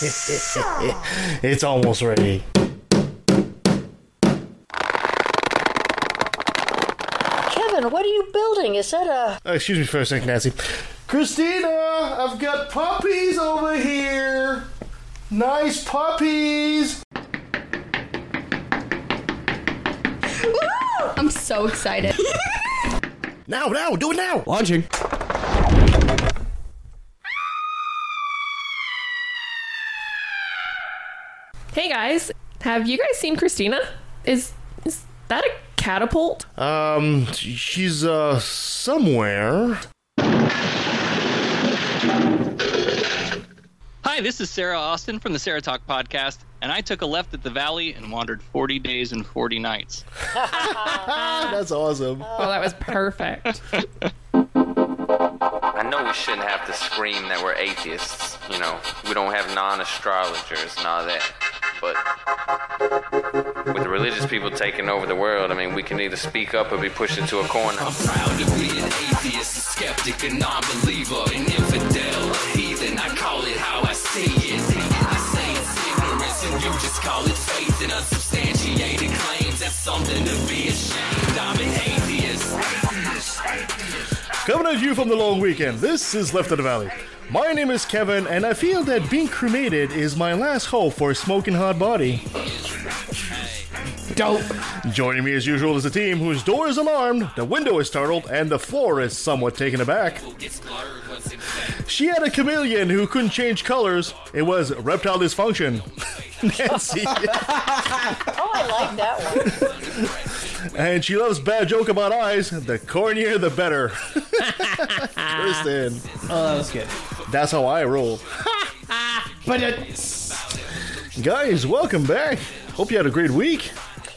it's almost ready. Kevin, what are you building? Is that a. Uh, excuse me for a second, Nancy. Christina, I've got puppies over here. Nice puppies. I'm so excited. Now, now, do it now. Launching. Hey guys, have you guys seen Christina? Is is that a catapult? Um, she's uh somewhere. Hi, this is Sarah Austin from the Sarah Talk podcast, and I took a left at the valley and wandered 40 days and 40 nights. That's awesome. Oh, that was perfect. I know we shouldn't have to scream that we're atheists. You know, we don't have non astrologers and all that. But with the religious people taking over the world, I mean, we can either speak up or be pushed into a corner. I'm proud to be an atheist, a skeptic, a non-believer, an infidel, a heathen. I call it how I see it. I say it's ignorance, and you just call it faith and unsubstantiated claims. That's something to be ashamed. I'm an atheist. Coming at you from the long weekend, this is Left of the Valley. My name is Kevin, and I feel that being cremated is my last hope for a smoking hot body. Dope. Joining me as usual is a team whose door is alarmed, the window is startled, and the floor is somewhat taken aback. She had a chameleon who couldn't change colors. It was reptile dysfunction. Nancy. Oh, I like that one. and she loves bad joke about eyes. The cornier, the better. Kristen. Oh, that was good. That's how I roll. But it's Guys, welcome back. Hope you had a great week.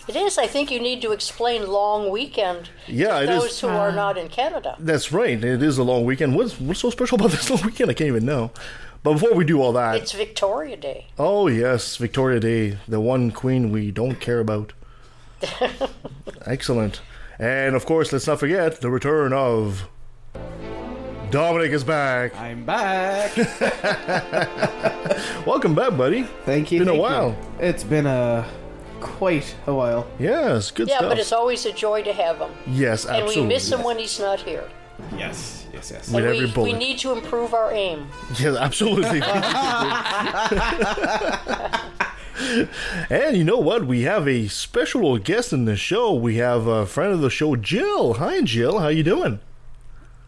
It is. I think you need to explain long weekend Yeah, to it is. those who are not in Canada. That's right. It is a long weekend. What's what's so special about this long weekend? I can't even know. But before we do all that, It's Victoria Day. oh yes, Victoria Day, the one queen we don't care about. Excellent. And of course, let's not forget the return of Dominic is back. I'm back. Welcome back, buddy. Thank you. Been a thank you. while. It's been a quite a while. Yes, good Yeah, stuff. but it's always a joy to have him. yes, absolutely. And we miss him when he's not here. Yes, yes, yes. With And every we, bullet. we need to improve our aim. Yes, absolutely. and you know what? We have a special guest in the show. We have a friend of the show, Jill. Hi, Jill. How you doing?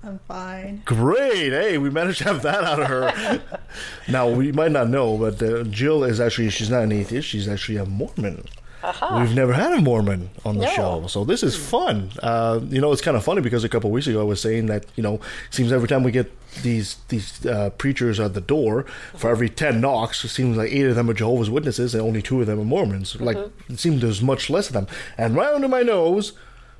I'm fine. Great. Hey, we managed to have that out of her. now, we might not know, but uh, Jill is actually, she's not an atheist. She's actually a Mormon. We've never had a Mormon on the No. show, so this is fun. Uh, you know, it's kind of funny because a couple of weeks ago I was saying that you know, seems every time we get these these uh, preachers at the door, for every ten knocks, it seems like eight of them are Jehovah's Witnesses and only two of them are Mormons. Like it seems there's much less of them. And right under my nose,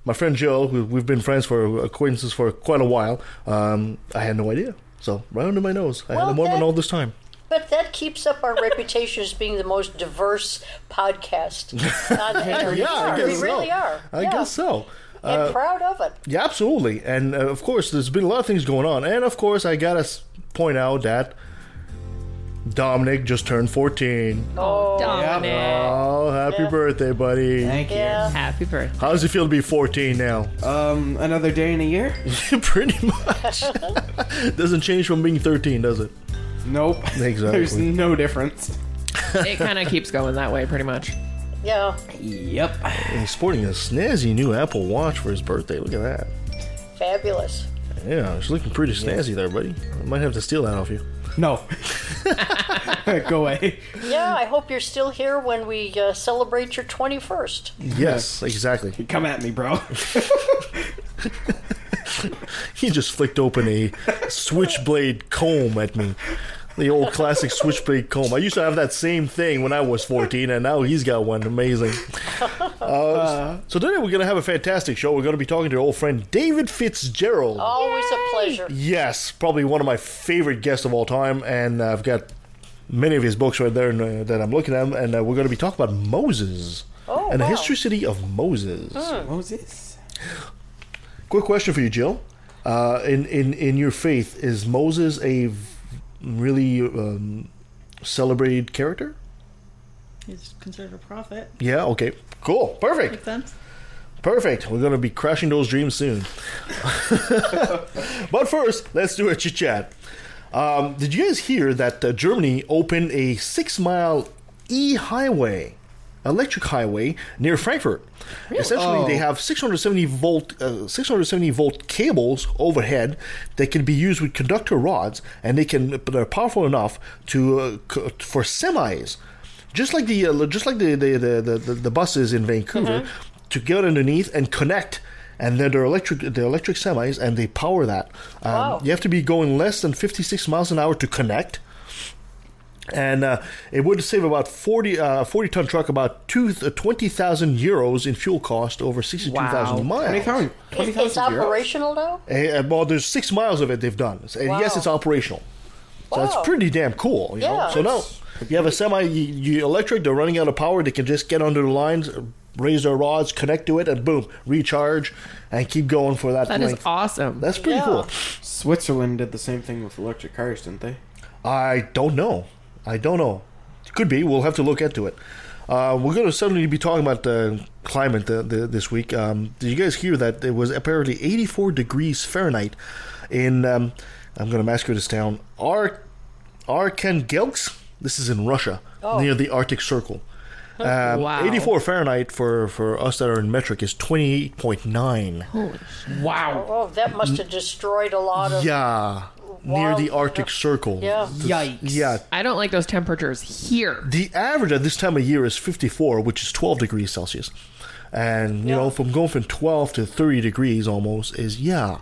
my friend Joe, who we've been friends for acquaintances for quite a while, um, I had no idea. So right under my nose, I had a Mormon that- all this time. But that keeps up our reputation as being the most diverse podcast on the internet. Yeah, I guess we so. really are. I yeah. guess so. And proud of it. Yeah, absolutely. And uh, of course, there's been a lot of things going on. And of course, I gotta point out that Dominic just turned 14. Oh, Dominic. Oh, happy birthday, buddy. Thank you. yeah. Happy birthday. How does it feel to be 14 now? Um, another day in a year? Pretty much. Doesn't change from being 13, does it? Nope. Exactly. There's no difference. It kind of keeps going that way, pretty much. Yeah. Yep. And he's sporting a snazzy new Apple Watch for his birthday. Look at that. Fabulous. Yeah, she's looking pretty snazzy there, buddy. I might have to steal that off you. No. Go away. Yeah, I hope you're still here when we uh, celebrate your 21st. Yes, exactly. Come at me, bro. He just flicked open a switchblade comb at me. The old classic switchblade comb. I used to have that same thing when I was 14, and now he's got one. Amazing. Uh, so today we're going to have a fantastic show. We're going to be talking to our old friend David Fitzgerald. Always a pleasure. Yes, probably one of my favorite guests of all time, and I've got many of his books right there uh, that I'm looking at, and uh, we're going to be talking about Moses Oh, and the wow. historicity of Moses. Moses. Quick question for you, Jill. Uh, in, in in your faith, is Moses a v- really um, celebrated character? He's considered a prophet. Yeah. Okay. Cool. Perfect. Makes sense. Perfect. We're gonna be crashing those dreams soon. but first, let's do a chit chat. Um, did you guys hear that uh, Germany opened a six-mile e-highway, electric highway near Frankfurt? Essentially, they have 670 volt, uh, 670 volt cables overhead that can be used with conductor rods, and they can But they're powerful enough to uh, for semis, just like the uh, just like the the, the, the, the buses in Vancouver, to get underneath and connect. And then they're electric, they're electric semis, and they power that. Um, Wow. You have to be going less than 56 miles an hour to connect and uh, it would save about 40 uh, 40 ton truck about two, uh, 20,000 euros in fuel cost over 62,000 Wow. miles. 20,000 It's, 20,000 it's euros? operational now. Uh, well, there's six miles of it they've done. And yes, it's operational. So Wow. it's pretty damn cool. You know? Yeah. So now you have a semi, you, you electric, they're running out of power. They can just get under the lines, raise their rods, connect to it, and boom, recharge, and keep going for that That is length. awesome. That's pretty Yeah. cool. Switzerland did the same thing with electric cars, didn't they? I don't know. I don't know. Could be. We'll have to look into it. Uh, we're going to suddenly be talking about the climate the, the, this week. Um, did you guys hear that it was apparently 84 degrees Fahrenheit in, um, I'm going to massacre this town, Ar- Arkhangelsk? This is in Russia, Oh. near the Arctic Circle. Um, Wow. 84 Fahrenheit for, for us that are in metric is 28.9. wow. Oh, that must have destroyed a lot of. Yeah, near the Arctic Circle. Yeah. Yikes. Yeah, I don't like those temperatures here. The average at this time of year is 54, which is 12 degrees Celsius. And, you know, from going from 12 to 30 degrees almost is, yeah.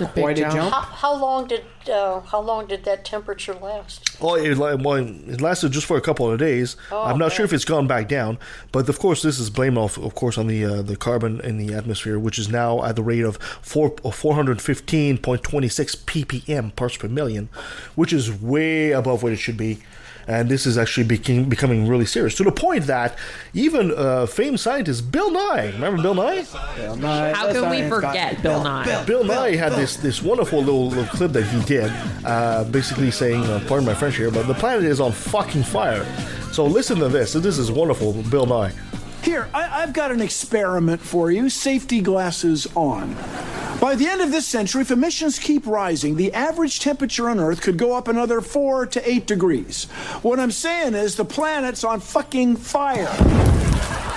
It's a big Quite a jump. jump. How, how long did uh, how long did that temperature last? Well, it, well, it lasted just for a couple of days. I'm not sure if it's gone back down, but of course, this is blamed off, of course, on the uh, the carbon in the atmosphere, which is now at the rate of four, 415.26 ppm parts per million, which is way above what it should be. And this is actually becoming, becoming really serious to the point that even uh, famed scientist Bill Nye, remember Bill Nye? How can we forget Bill Nye? Bill Nye had this this wonderful little, little clip that he did, uh, basically saying, uh, "Pardon my French here, but the planet is on fucking fire." So listen to this. This is wonderful, Bill Nye. Here, I, I've got an experiment for you. Safety glasses on. By the end of this century, if emissions keep rising, the average temperature on Earth could go up another four to eight degrees. What I'm saying is the planet's on fucking fire.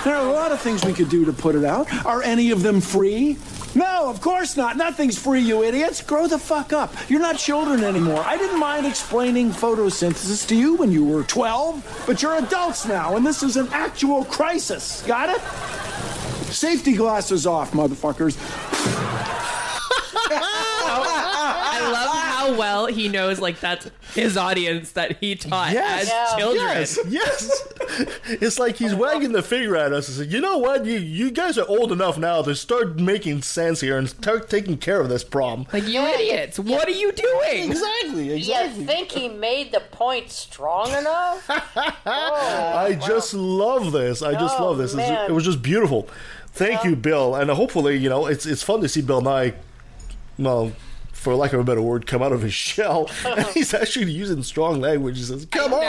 There are a lot of things we could do to put it out. Are any of them free? No, of course not. Nothing's free, you idiots. Grow the fuck up. You're not children anymore. I didn't mind explaining photosynthesis to you when you were 12, but you're adults now, and this is an actual crisis. Got it? Safety glasses off, motherfuckers. I love how well he knows, like, that's his audience that he taught Yes. as Yeah. children. Yes, yes. It's like he's wagging the finger at us and says, "You know what? You you guys are old enough now to start making sense here and start taking care of this problem." Like, you idiots, what are you doing? Exactly. Exactly. You Exactly. think he made the point strong enough? Oh, I just love this. I just Oh, love this. It's- man. It oh, was just beautiful. Thank you, Bill. And hopefully, you know, it's it's fun to see Bill Nye, well, for lack of a better word, come out of his shell. and he's actually using strong language. He says, "Come on!"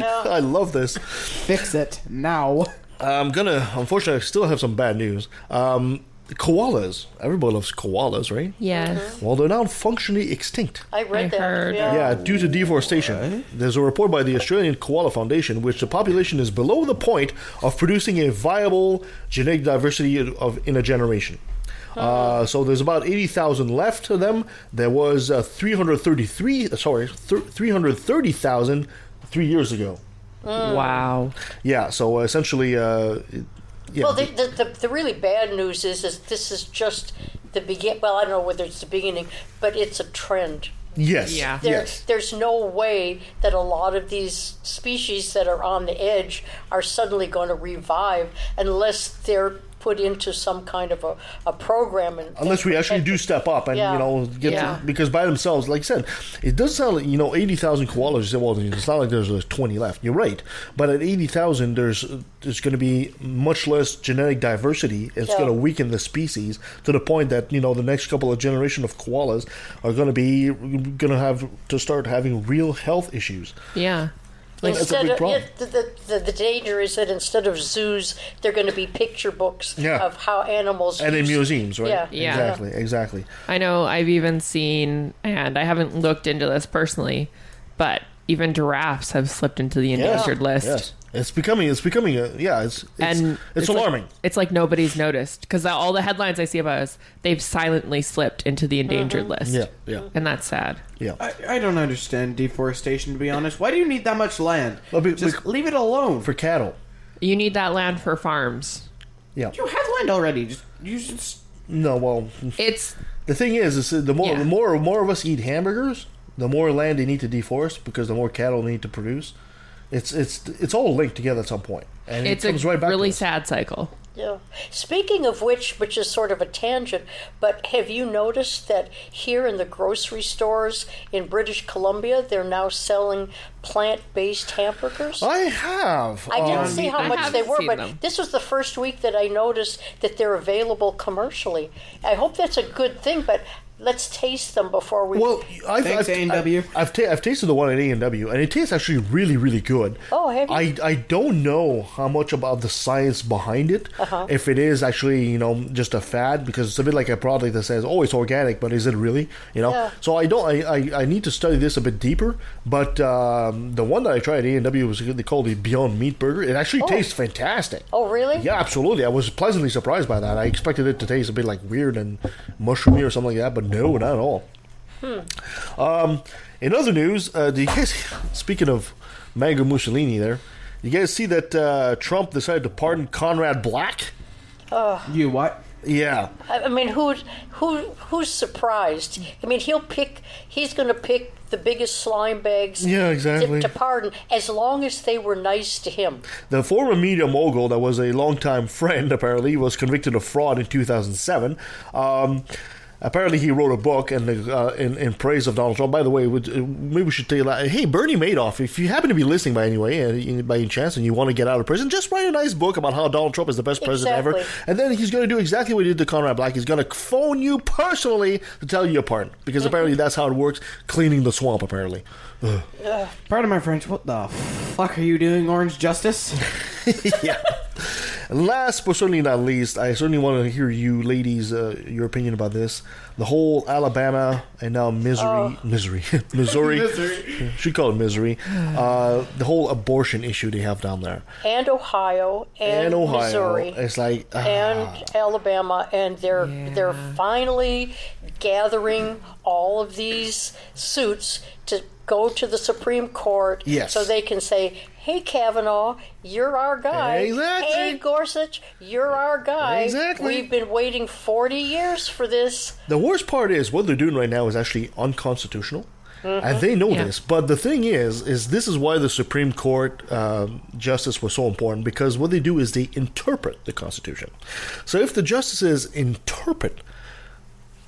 No. I love this. Fix it now. I'm gonna, unfortunately, I still have some bad news. Um, koalas. Everybody loves koalas, right? Yes. Well, they're now functionally extinct. I read I that. heard. Yeah. Yeah, due to deforestation. There's a report by the Australian Koala Foundation which the population is below the point of producing a viable genetic diversity of in a generation. Uh, so there's about 80,000 left of them. There was uh, 333, uh, sorry, th- 330,000 three years ago. Wow. Yeah, so essentially, uh, yeah, Well, the, the, the, the really bad news is, is this is just the begin. Well, I don't know whether it's the beginning, but it's a trend. yes, Yeah. There, yes. There's no way that a lot of these species that are on the edge are suddenly going to revive unless they're put into some kind of a, a program. And Unless we actually do step up and Yeah. you know get Yeah. to, because by themselves, like I said, it does sound like you know eighty thousand koalas. You say, well, it's not like there's twenty left. You're right, but at eighty thousand, there's there's going to be much less genetic diversity. It's Yeah. going to weaken the species to the point that you know the next couple of generation of koalas are going to be going to have to start having real health issues. Yeah. Like, that's a Instead big of problem. yeah, the, the, the, the danger is that instead of zoos, they're going to be picture books Yeah. of how animals and in museums, right? Yeah. Yeah. Exactly. Exactly. I know I've even seen, and I haven't looked into this personally, but even giraffes have slipped into the endangered list. Yes. It's becoming. It's becoming a. Yeah. It's. It's, And it's, like- alarming. it's like nobody's noticed because all the headlines I see about us, they've silently slipped into the endangered mm-hmm. list. yeah. Yeah. and that's sad. Yeah. I, I don't understand deforestation, to be honest. Why do you need that much land? Well, be- Just be- leave it alone. For cattle. You need that land for farms. Yeah. you have land already. Just you just No. Well, It's the thing is, is the more Yeah. the more more of us eat hamburgers, the more land they need to deforest because the more cattle they need to produce. It's it's it's all linked together at some point, and it's it a comes right back. really to us. sad cycle. Yeah. Speaking of which, which is sort of a tangent, but have you noticed that here in the grocery stores in British Columbia, they're now selling plant-based hamburgers? I have. I didn't um, see how I much they were, but them. this was the first week that I noticed that they're available commercially. I hope that's a good thing, but let's taste them before we. Well, I've, Thanks, I've, A&W. I've, I've, ta- I've tasted the one at A and W, and it tastes actually really, really good. Oh, have you? I, I don't know how much about the science behind it. Uh-huh. If it is actually you know just a fad, because it's a bit like a product that says, "Oh, it's organic," but is it really? You know. Yeah. So I don't. I, I, I need to study this a bit deeper. But um, the one that I tried at A and W was they called the Beyond Meat Burger. It actually tastes fantastic. oh, really? Yeah, absolutely. I was pleasantly surprised by that. I expected it to taste a bit like weird and mushroomy or something like that, but no, not at all. Um, in other news, uh, do you guys, speaking of Mango Mussolini there, you guys see that uh, Trump decided to pardon Conrad Black? you what? Yeah. I I mean, who, who, who's surprised? I mean, he'll pick. He's going to pick the biggest slime bags. Yeah, to- exactly. To, pardon, as long as they were nice to him. The former media mogul that was a longtime friend, apparently, was convicted of fraud in 2007. Um, apparently, he wrote a book and uh, in, in praise of Donald Trump. By the way, would, uh, maybe we should tell you that. Hey, Bernie Madoff, if you happen to be listening by anyway, uh, by any chance, and you want to get out of prison, just write a nice book about how Donald Trump is the best president ever. And then he's going to do exactly what he did to Conrad Black. He's going to phone you personally to tell you apart. Because apparently that's how it works, cleaning the swamp, apparently. Pardon my French. What the fuck are you doing, Orange Justice? yeah. And last but certainly not least, I certainly want to hear you ladies, uh, your opinion about this. The whole Alabama and now misery misery Missouri, Missouri, should call it misery. Uh, the whole abortion issue they have down there, And Ohio and, and Ohio. Missouri. It's like ah, and Alabama, and they're they're finally gathering all of these suits to go to the Supreme Court, Yes. so they can say, "Hey Kavanaugh, you're our guy. Exactly. Hey Gorsuch, you're our guy. Exactly. We've been waiting forty years for this." The worst part is what they're doing right now is actually unconstitutional. And they know Yeah. this, but the thing is, is this is why the Supreme Court um, justice was so important because what they do is they interpret the Constitution. So if the justices interpret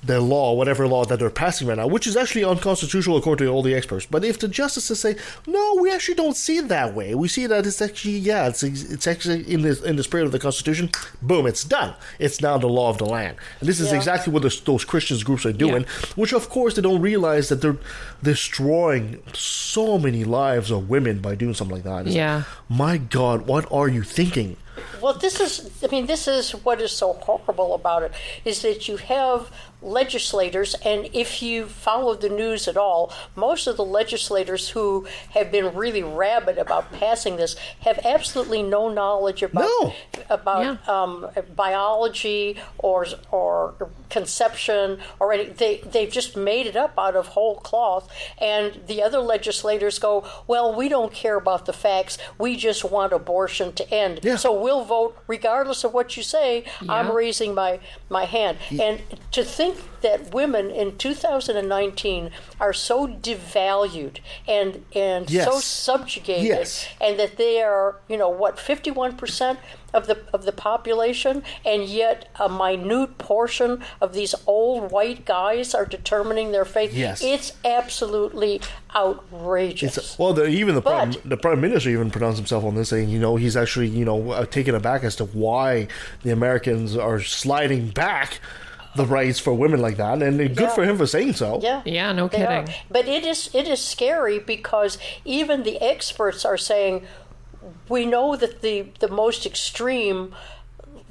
the law, whatever law that they're passing right now, which is actually unconstitutional according to all the experts. But if the justices say, no, we actually don't see it that way, we see that it's actually, yeah, it's it's actually in the in the spirit of the Constitution. Boom, it's done. It's now the law of the land, and this is Yeah. exactly what those, those Christians groups are doing. Which, of course, they don't realize that they're destroying so many lives of women by doing something like that. It's Yeah. like, my God, what are you thinking? Well, this is, I mean, this is what is so horrible about it is that you have legislators, and if you follow the news at all, most of the legislators who have been really rabid about passing this have absolutely no knowledge about No. about Yeah. um, biology or or conception or any. They they've just made it up out of whole cloth, and the other legislators go, well, we don't care about the facts. We just want abortion to end. Yeah. So we'll vote regardless of what you say. I'm raising my my hand. And to think that women in 2019 are so devalued and and so subjugated Yes. and that they are, you know, what 51% of the of the population and yet a minute portion of these old white guys are determining their fate. Yes. It's absolutely outrageous. It's, well, the, even the prime, the prime minister even pronounced himself on this, saying, you know, he's actually, you know, uh, taken aback as to why the Americans are sliding back the rights for women like that, and good Yeah. for him for saying so. Yeah. Yeah, no They are. kidding. But it is it is scary because even the experts are saying we know that the the most extreme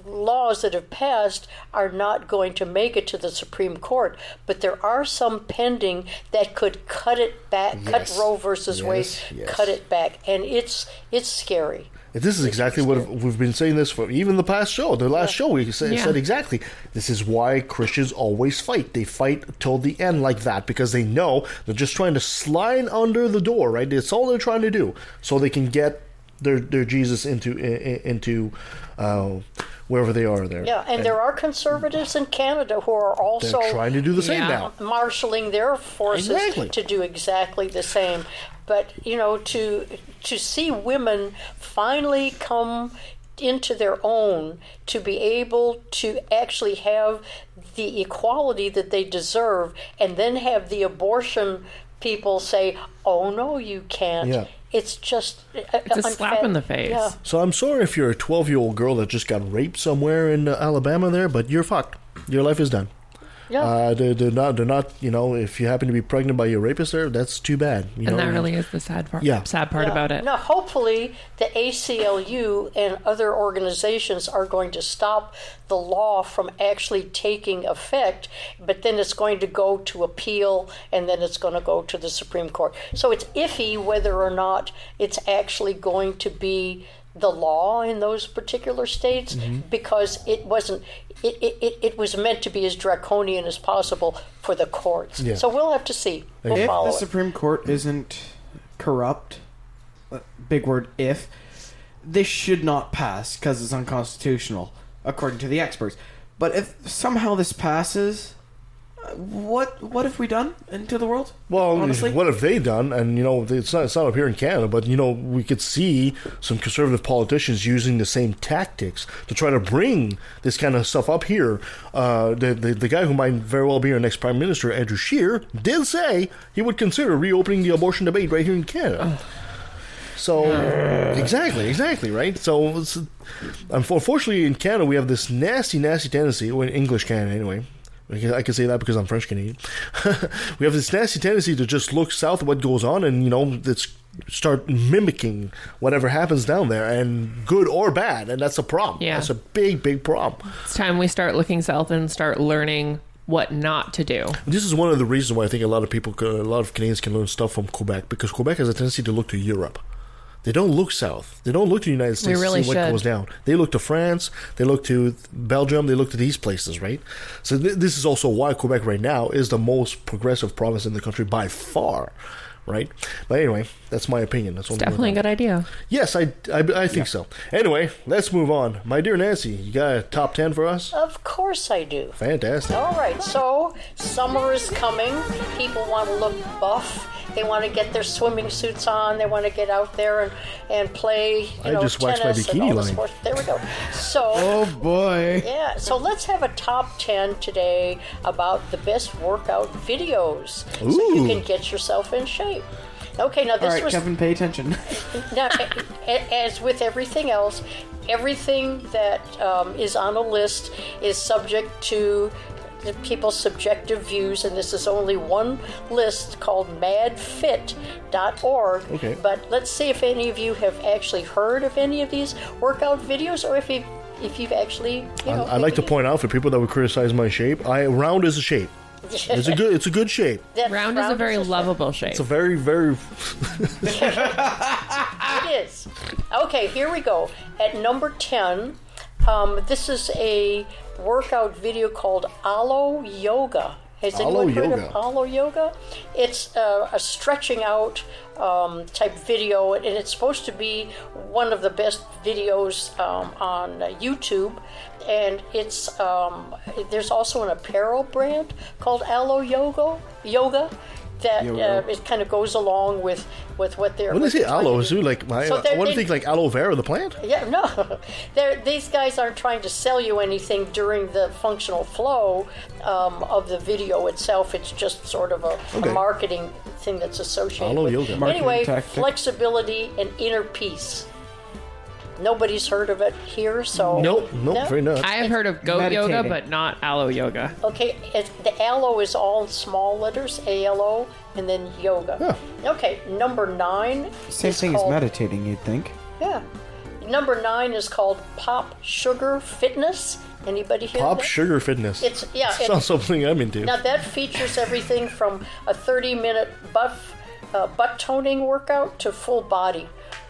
laws that have passed are not going to make it to the Supreme Court, but there are some pending that could cut it back, cut Roe versus Wade, Yes, yes. cut it back, and it's it's scary. This is exactly what we've been saying this for even the past show. The last show we said, Yeah. said exactly. This is why Christians always fight. They fight till the end like that because they know they're just trying to slide under the door. Right? That's all they're trying to do, so they can get their their Jesus into i- i- into uh, wherever they are there. Yeah, and, there are conservatives in Canada who are also trying to do the same Yeah. now. marshaling their forces Exactly. to do exactly the same. But you know, to to see women finally come into their own, to be able to actually have the equality that they deserve, and then have the abortion people say, "Oh no, you can't." Yeah. It's just It's a slap in the face. Yeah. So I'm sorry if you're a 12 year old girl that just got raped somewhere in uh, Alabama there, but you're fucked. Your life is done. Yeah. Uh, they're, they're not. They're not. You know, if you happen to be pregnant by your rapist, there, that's too bad. You And know, that really is the sad part. Yeah. Sad part Yeah. about it. Now, hopefully, the ACLU and other organizations are going to stop the law from actually taking effect, but then it's going to go to appeal and then it's going to go to the Supreme Court. So it's iffy whether or not it's actually going to be the law in those particular states because it wasn't it, it, it, it was meant to be as draconian as possible for the courts Yeah. so we'll have to see we'll if the it. Supreme Court isn't corrupt, uh, big word if, this should not pass because it's unconstitutional, according to the experts. But if somehow this passes, what what have we done into the world? Well, honestly, what have they done? And you know, it's not it's not up here in Canada, but you know, we could see some conservative politicians using the same tactics to try to bring this kind of stuff up here. Uh, the, the the guy who might very well be our next prime minister, Andrew Scheer, did say he would consider reopening the abortion debate right here in Canada. So exactly, exactly, right. So it's, unfortunately, in Canada, we have this nasty, nasty tendency. In English Canada, anyway. I can- say that because I'm French Canadian. we have this nasty tendency to just look south of what goes on, and you know, start mimicking whatever happens down there, and good or bad, and that's a problem. Yeah. that's a big, big problem. It's time we start looking south and start learning what not to do. This is one of the reasons why I think a lot of people, a lot of Canadians can learn stuff from Quebec because Quebec has a tendency to look to Europe. They don't look south. They don't look to the United States really to see what should. goes down. They look to France. They look to Belgium. They look to these places, right? So th- this is also why Quebec right now is the most progressive province in the country by far, right? But anyway, that's my opinion. That's only Definitely a good idea. Yes, I, I, I think so. Anyway, let's move on. My dear Nancy, you got a top ten for us? of course i do Fantastic. All right, so summer is coming. People want to look buff. They want to get their swimming suits on. They want to get out there and, and play. You I know, just waxed my tennis and bikini all the line. sports. There we go. So. oh boy, Yeah, so let's have a top 10 today about the best workout videos so you can get yourself in shape. Okay, now this right, was Kevin, pay attention. now, a- a- as with everything else, everything that um, is on a list is subject to the people's subjective views, and this is only one list called madfit.org. Okay. But let's see if any of you have actually heard of any of these workout videos, or if you've if you've actually, you know, I would like to point out for people that would criticize my shape, I round is a shape. It's a good. It's a good shape. that Round is a very lovable shape. It's a very, very. It is. Okay, here we go. At number 10, um, this is a workout video called Alo Yoga. Has Alo anyone heard Yoga. of Alo Yoga? It's uh, a stretching out um, type video, and it's supposed to be one of the best videos um, on YouTube. And it's um, there's also an apparel brand called Alo Yoga. Yoga. That uh, it kind of goes along with, with what they're. When they say aloe, to is do. it like my, So I they're- want to think like aloe vera, the plant. Yeah, no, They're, these guys aren't trying to sell you anything during the functional flow um, of the video itself. It's just sort of a, Okay. a marketing thing that's associated Aloe with. yoga. Marketing Anyway, tactic. flexibility and inner peace. Nobody's heard of it here, so Nope, nope, No? very not. I have heard of goat yoga, but not aloe yoga. Okay, it, the aloe is all small letters, A L O, and then yoga. Okay, number nine. Same is thing called, as meditating, you'd think. Yeah. Number nine is called Pop Sugar Fitness. Anybody hear Pop that? Sugar Fitness. It's yeah. it- Sounds something I'm into. now that features everything from a 30-minute butt uh, butt toning workout to full body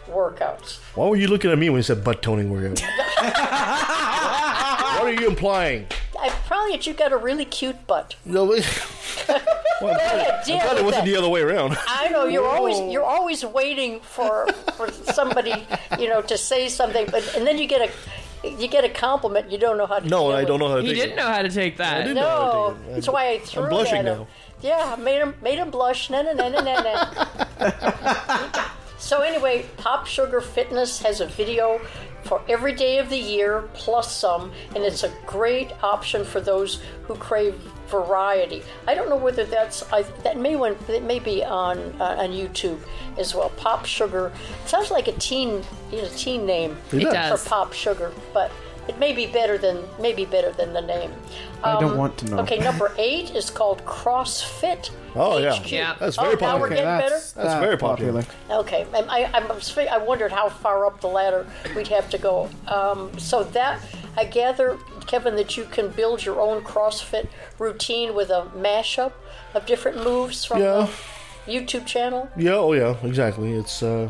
workouts. Why were you looking at me when you said butt toning workout? what are you implying? I probably that you got a really cute butt. No, wait. well, I'm glad, I'm glad it wasn't that. the other way around. I know you're always you're always waiting for for somebody you know to say something, but and then you get a you get a compliment you don't know how to. No, deal I don't know how to He take didn't it. know how to take that. didn't know how to No, take that's why I threw blushing it at him. now. Yeah, made him made him blush. Na na na na na na. so anyway, Pop Sugar Fitness has a video for every day of the year plus some, and it's a great option for those who crave variety. I don't know whether that's I, that may one it may be on uh, on YouTube as well. Pop Sugar sounds like a teen you know, teen name It It does. for Pop Sugar, but it may be better than maybe better than the name. I don't want to know. Okay, number eight is called CrossFit. Oh, yeah. HQ. Yeah. That's oh, very now we're popular. getting better. that's, That's very popular. Okay, and I, I, was fi- I wondered how far up the ladder we'd have to go. Um, so that I gather, Kevin, that you can build your own CrossFit routine with a mashup of different moves from Yeah. the YouTube channel. Yeah, oh yeah, exactly. It's uh,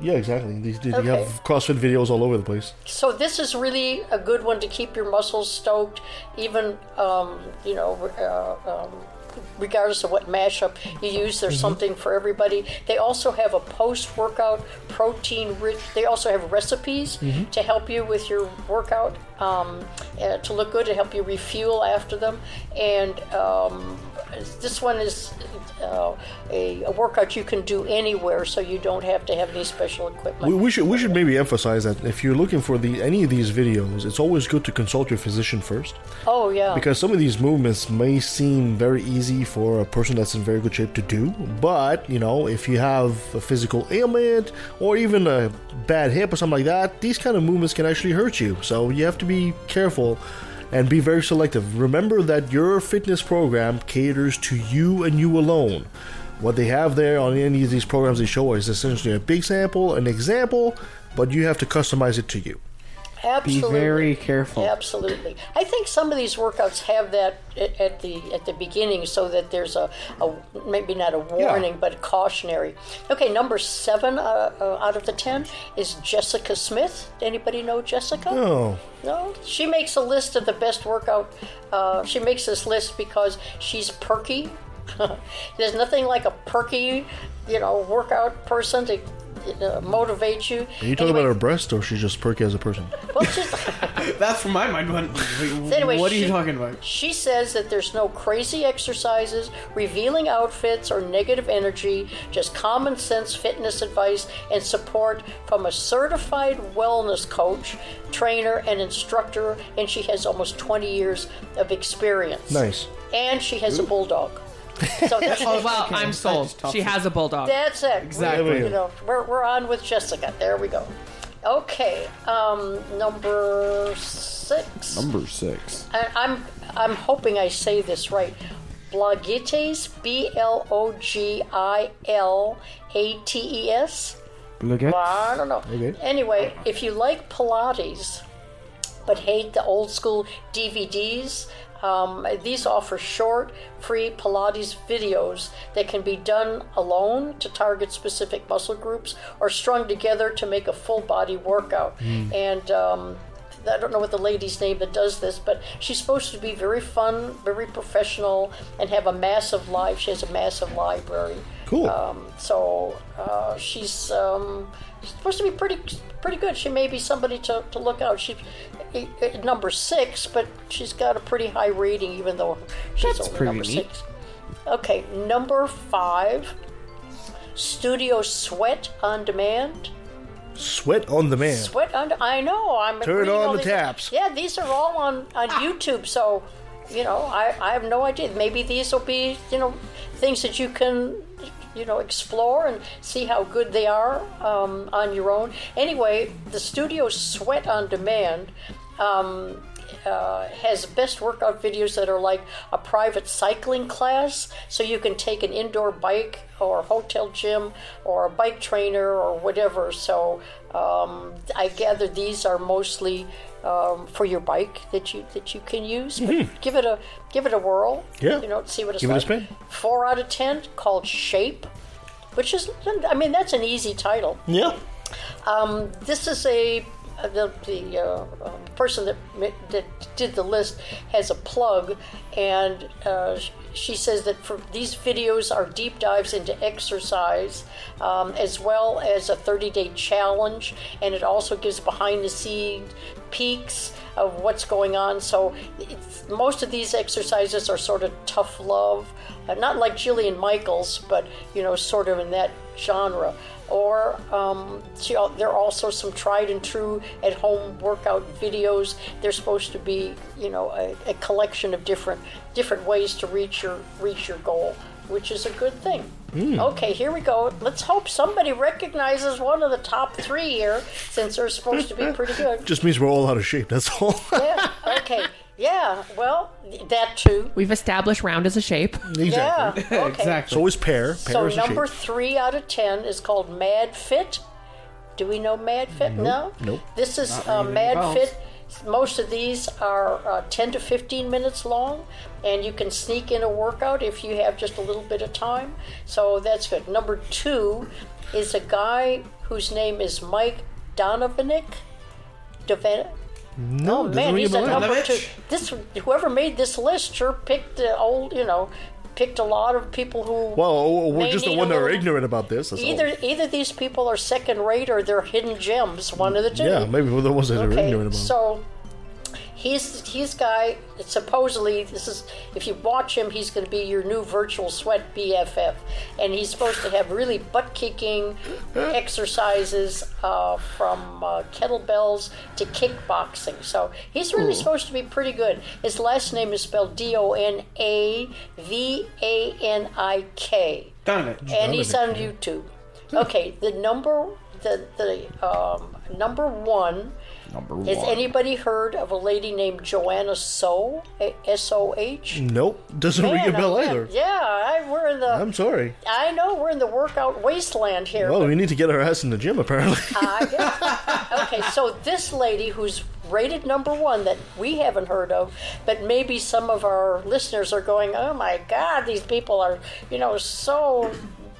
yeah, exactly. These they Okay. have CrossFit videos all over the place. So this is really a good one to keep your muscles stoked, even um, you know, uh, um, regardless of what mashup you use. There's something for everybody. They also have a post-workout protein rich. They also have recipes to help you with your workout um, uh, to look good to help you refuel after them. And um, this one is uh, a, a workout you can do anywhere, so you don't have to have any special equipment. We, we should we should maybe emphasize that if you're looking for the any of these videos, it's always good to consult your physician first oh yeah. because some of these movements may seem very easy for a person that's in very good shape to do, but you know if you have a physical ailment or even a bad hip or something like that, these kind of movements can actually hurt you. So you have to be careful and be very selective. Remember that your fitness program caters to you and you alone. What they have there on any of these programs they show is essentially a big sample, an example, but you have to customize it to you. Absolutely. Be very careful. Absolutely. I think some of these workouts have that at, at the at the beginning, so that there's a, a maybe not a warning, but cautionary. Okay, number seven uh, uh, out of the ten is Jessica Smith. Anybody know Jessica? Oh, No, she makes a list of the best workout. Uh, she makes this list because she's perky. There's nothing like a perky, you know, workout person to uh, motivate you. are you talking about her breast or she's just perky as a person? Well, she's, That's from my mind. What, wait, Anyway, what are you talking about? She says that there's no crazy exercises, revealing outfits, or negative energy, just common sense fitness advice and support from a certified wellness coach, trainer, and instructor, and she has almost 20 years of experience. Nice. And she has a bulldog. So that's, Well, Okay, I'm sold. She has a bulldog. that's it. Exactly. We- you know, we're, we're on with Jessica. There we go. Okay, um, number six. Number six. I, I'm I'm hoping I say this right. Blogilates, B L O G I L A T E S. Look at. I don't know. Okay. Anyway, if you like Pilates but hate the old school DVDs, um, these offer short, free Pilates videos that can be done alone to target specific muscle groups or strung together to make a full body workout. And um, I don't know what the lady's name that does this, but she's supposed to be very fun, very professional, and have a massive live. She has a massive library. Cool. Um, so uh, she's um, supposed to be pretty pretty good. She may be somebody to, to look out. She number six, but she's got a pretty high rating, even though she's That's only pretty number neat. six. Okay, number five, Studio Sweat on Demand. Sweat on demand. Sweat on. I know. I'm Turn on the these- taps. Yeah, these are all on on YouTube. So, you know, I I have no idea. Maybe these will be you know things that you can you know, explore and see how good they are um, on your own. Anyway, the studio Sweat on Demand. Um, uh, has best workout videos that are like a private cycling class, so you can take an indoor bike or hotel gym or a bike trainer or whatever. So um, I gather these are mostly um, for your bike that you that you can use. But give it a give it a whirl. Yeah. you know, see what it's Give it a like. spin. Four out of ten called Shape, which is I mean that's an easy title. Yeah. Um, this is a the, the uh, um, person that that did the list has a plug, and uh, she says that for these videos are deep dives into exercise, um, as well as a 30-day challenge, and it also gives behind-the-scenes peeks of what's going on. So most of these exercises are sort of tough love, uh, not like Jillian Michaels, but you know, sort of in that genre or um, there are also some tried and true at home workout videos. They're supposed to be, you know, a, a collection of different different ways to reach your reach your goal, which is a good thing. Okay, here we go. Let's hope somebody recognizes one of the top three here, since they're supposed to be pretty good. Just means we're all out of shape. That's all. Yeah. Okay. Yeah. Well, that too. We've established round as a shape. exactly. Yeah. Okay. exactly. It's always pair. Pair So is a number shape. three out of ten is called Mad Fit. Do we know Mad Fit? no. Nope. This is Not uh, Mad bells. Fit. Most of these are uh, 10 to 15 minutes long, and you can sneak in a workout if you have just a little bit of time. So that's good. Number two is a guy whose name is Mike Donavanik. Devan- No, oh man, he's a bell. number two. This whoever made this list sure picked the old, you know, picked a lot of people who. Well, oh, oh, we're just the one a that are ignorant about this. That's all. Either either these people are second rate or they're hidden gems. One of the two. Yeah, maybe we're the ones that are Okay, ignorant about. it. He's he's guy. Supposedly, this is if you watch him, he's going to be your new virtual sweat BFF, and he's supposed to have really butt kicking exercises uh, from uh, kettlebells to kickboxing. So he's really supposed to be pretty good. His last name is spelled D O N A V A N I K and he's on YouTube. Okay, the number the the um, number one. Number Has anybody heard of a lady named Joanna Soh? S O H. Nope, doesn't ring a bell man. either. Yeah, I, we're in the. I'm sorry. I know we're in the workout wasteland here. Well, we need to get our ass in the gym, apparently. uh, yeah. Okay, so this lady who's rated number one that we haven't heard of, but maybe some of our listeners are going, "Oh my God, these people are, you know, so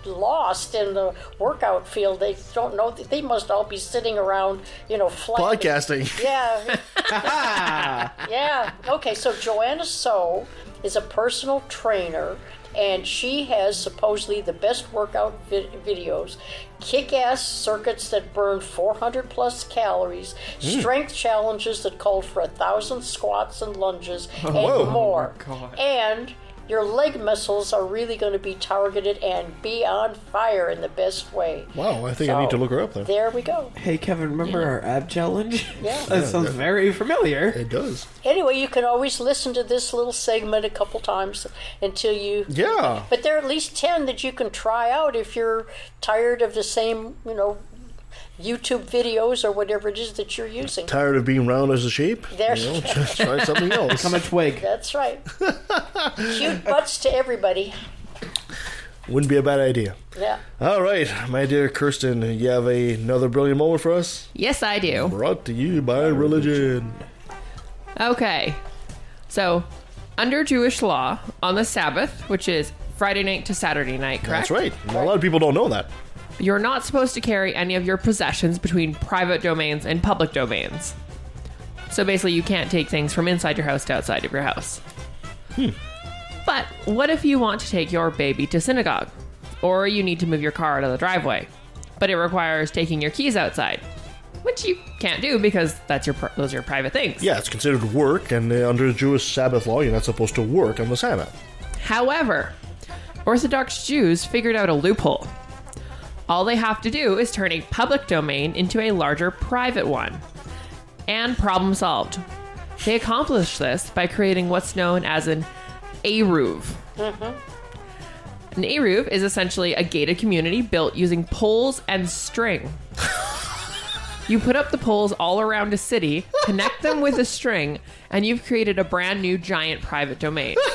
lost in the workout field. They don't know. They must all be sitting around, you know, flat- Podcasting. Yeah. yeah. Okay, so Joanna Soh is a personal trainer, and she has supposedly the best workout vi- videos, kick ass circuits that burn 400 plus calories, hmm. strength challenges that called for a thousand squats and lunges, and Whoa. more. Oh God. And your leg muscles are really going to be targeted and be on fire in the best way. Wow, I think I need to look her up then. There we go. Hey, Kevin, remember our ab challenge? Yeah. that sounds very familiar. It does. Anyway, you can always listen to this little segment a couple times until you. Yeah. But there are at least 10 that you can try out if you're tired of the same, you know, YouTube videos or whatever it is that you're using. Tired of being round as a shape? There- You know, just try something else. Come a twig. That's right. Cute butts to everybody. Wouldn't be a bad idea. Yeah. All right, my dear Kirsten, you have a, another brilliant moment for us? Yes, I do. Brought to you by religion. Okay. So, under Jewish law, on the Sabbath, which is Friday night to Saturday night, correct? That's right. A lot of people don't know that. You're not supposed to carry any of your possessions between private domains and public domains. So basically, you can't take things from inside your house to outside of your house. Hmm. But what if you want to take your baby to synagogue? Or you need to move your car out of the driveway, but it requires taking your keys outside, which you can't do because that's your those are your private things. Yeah, it's considered work, and uh, under Jewish Sabbath law, you're not supposed to work on the Sabbath. However, Orthodox Jews figured out a loophole. All they have to do is turn a public domain into a larger private one. And problem solved. They accomplish this by creating what's known as an Eruv. Mm-hmm. An Eruv is essentially a gated community built using poles and string. You put up the poles all around a city, connect them with a string, and you've created a brand new giant private domain.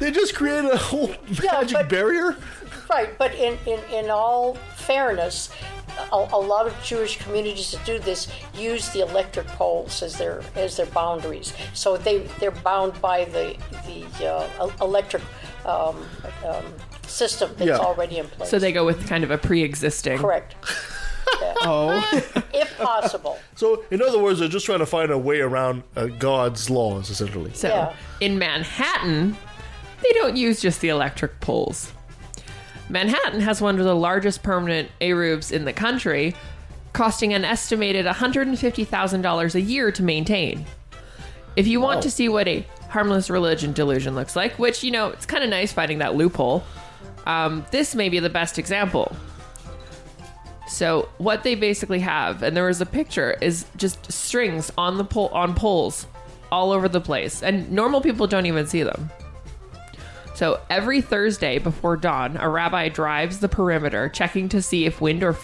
They just created a whole Yeah, magic but- barrier. Right, but in, in, in all fairness, a, a lot of Jewish communities that do this use the electric poles as their as their boundaries. So they they're bound by the the uh, electric um, um, system that's Yeah. already in place. So they go with kind of a pre-existing. correct, Oh, if possible. So, in other words, they're just trying to find a way around uh, God's laws, essentially. So Yeah. in Manhattan, they don't use just the electric poles. Manhattan has one of the largest permanent eruvs in the country, costing an estimated $150,000 a year to maintain. If you want to see what a harmless religion delusion looks like, which, you know, it's kind of nice finding that loophole, um, this may be the best example. So what they basically have, and there was a picture, is just strings on the pole on poles all over the place, and normal people don't even see them. So every Thursday before dawn, a rabbi drives the perimeter, checking to see if wind or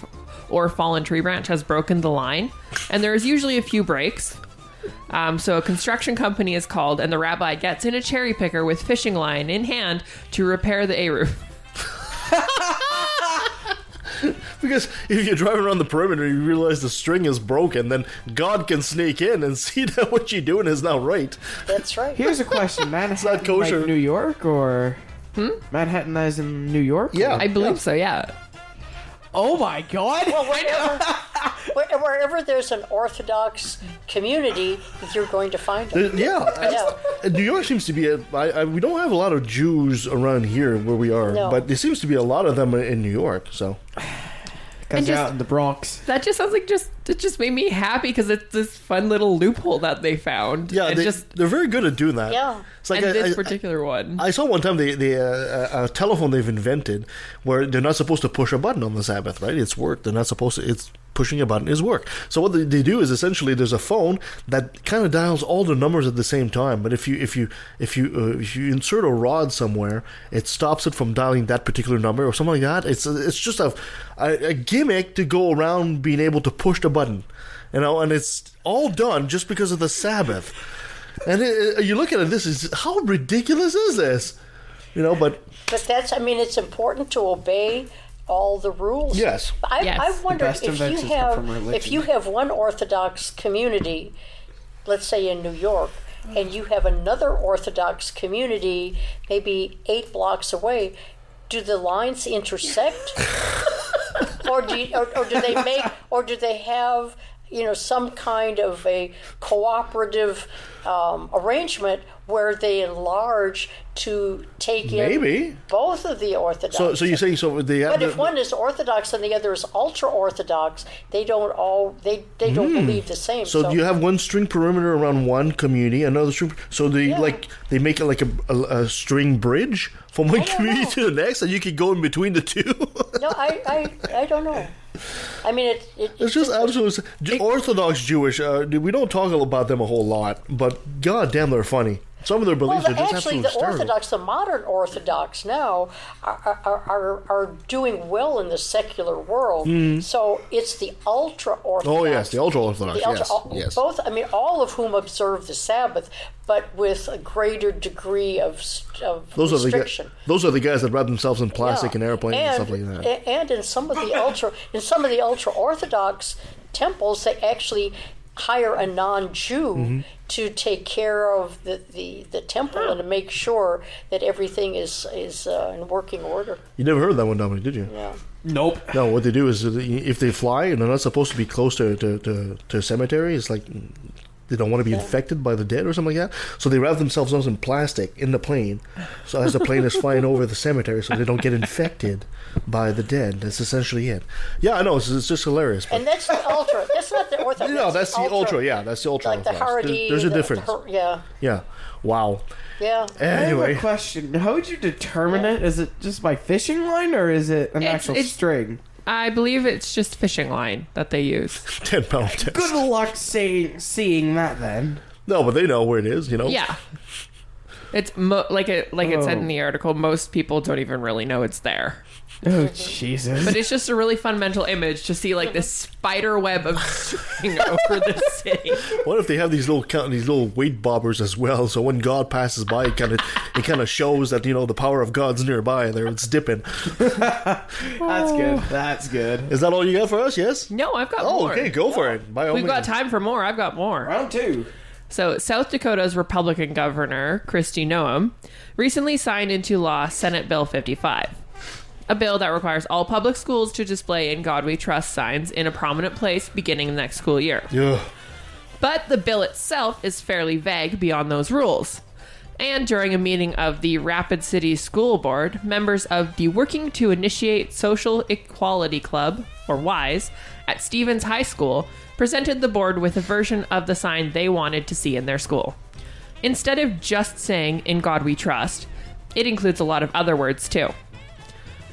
or fallen tree branch has broken the line, and there is usually a few breaks. Um, so a construction company is called, and the rabbi gets in a cherry picker with fishing line in hand to repair the eruv. Because if you're driving around the perimeter, and you realize the string is broken, then God can sneak in and see that what you're doing is not right. That's right. here's a question: Manhattan, not kosher. like New York, or hmm? Manhattan as in New York? Yeah. I believe so. Yeah. Oh my God! Well, wherever, wherever there's an Orthodox community, you're going to find Uh, them. yeah. Yeah. Uh, New York seems to be a. I, I, we don't have a lot of Jews around here where we are, No. but there seems to be a lot of them in New York. So Because And you're just- out in the Bronx. That just sounds like just it just made me happy because it's this fun little loophole that they found. yeah, and they, just they're very good at doing that. Yeah. it's like and I- this I- particular one. I saw one time the the uh, a telephone they've invented where they're not supposed to push a button on the Sabbath, right? It's work. They're not supposed to. It's pushing a button is work. So what they, do is essentially there's a phone that kind of dials all the numbers at the same time. But if you if you if you uh, if you insert a rod somewhere, it stops it from dialing that particular number or something like that. It's it's just a a, a gimmick to go around being able to push the button, you know. And it's all done just because of the Sabbath. And it, you look at it, this is how ridiculous is this? You know, but But that's, I mean, it's important to obey all the rules. Yes. I, Yes. I The wonder best if you have from religion. if you have one Orthodox community, let's say in New York, and you have another Orthodox community maybe eight blocks away, do the lines intersect? or do you, or, or do they make or do they have you know some kind of a cooperative um, arrangement where they enlarge to take Maybe. in both of the orthodox so so you're saying so they have but the- if one is orthodox and the other is ultra orthodox they don't all they they don't believe the same Hmm. so, you have one string perimeter around one community, another string. So they Yeah. like they make it like a, a, a string bridge from one community know. to the next, and you can go in between the two. no I, I i don't know i mean it, it It's just absolutely Orthodox Jewish. Uh, we don't talk about them a whole lot, but god damn, they're funny. Some of their Well, beliefs the, are just actually, the hysterical. Orthodox, the modern Orthodox now, are, are, are, are doing well in the secular world. Mm-hmm. So it's the ultra Orthodox. Oh yes, the ultra Orthodox. Yes, yes. Both, I mean, all of whom observe the Sabbath, but with a greater degree of, of Those are the guys, restriction. those are the guys that wrap themselves in plastic Yeah. and airplanes and, stuff like that. And in some of the ultra, in some of the ultra Orthodox temples, they actually hire a non-Jew Mm-hmm. to take care of the, the, the temple and to make sure that everything is is uh, in working order. you never heard that one, Dominic, did you? Yeah. Nope. No, what they do is if they fly and they're not supposed to be close to to, to, to a cemetery, it's like they don't want to be infected by the dead or something like that. So they wrap themselves up in plastic in the plane, so as the plane is flying over the cemetery, so they don't get infected by the dead. That's essentially it. Yeah, I know it's, it's just hilarious. But, And that's the ultra. That's not the Orthodox. no, that's the ultra. Yeah, that's the ultra. Like the Orthodox. There- There's a the- the difference. Har- yeah. Yeah. Wow. Yeah. I have a Anyway, question. How would you determine it? Is it just by fishing line or is it an It's- actual it's- string? I believe it's just fishing line that they use. ten pound test. Good luck saying seeing that then. No, but they know where it is. You know. Yeah. It's mo- like it like it said in oh. the article. Most people don't even really know it's there. Oh Jesus! But it's just a really fun mental image to see like this spider web of string over the city. What if they have these little count these little weight bobbers as well? So when God passes by, it kind of it kind of shows that you know the power of God's nearby. There, it's dipping. That's good. That's good. Is that all you got for us? Yes. No, I've got Oh, more. okay, go for it. By all We've got means. time for more. I've got more. Round two. So, South Dakota's Republican governor, Kristi Noem, recently signed into law Senate Bill 55, a bill that requires all public schools to display In God We Trust signs in a prominent place beginning the next school year. But the bill itself is fairly vague beyond those rules. And during a meeting of the Rapid City School Board, members of the Working to Initiate Social Equality Club, or WISE, at Stevens High School presented the board with a version of the sign they wanted to see in their school. Instead of just saying, In God We Trust, it includes a lot of other words too.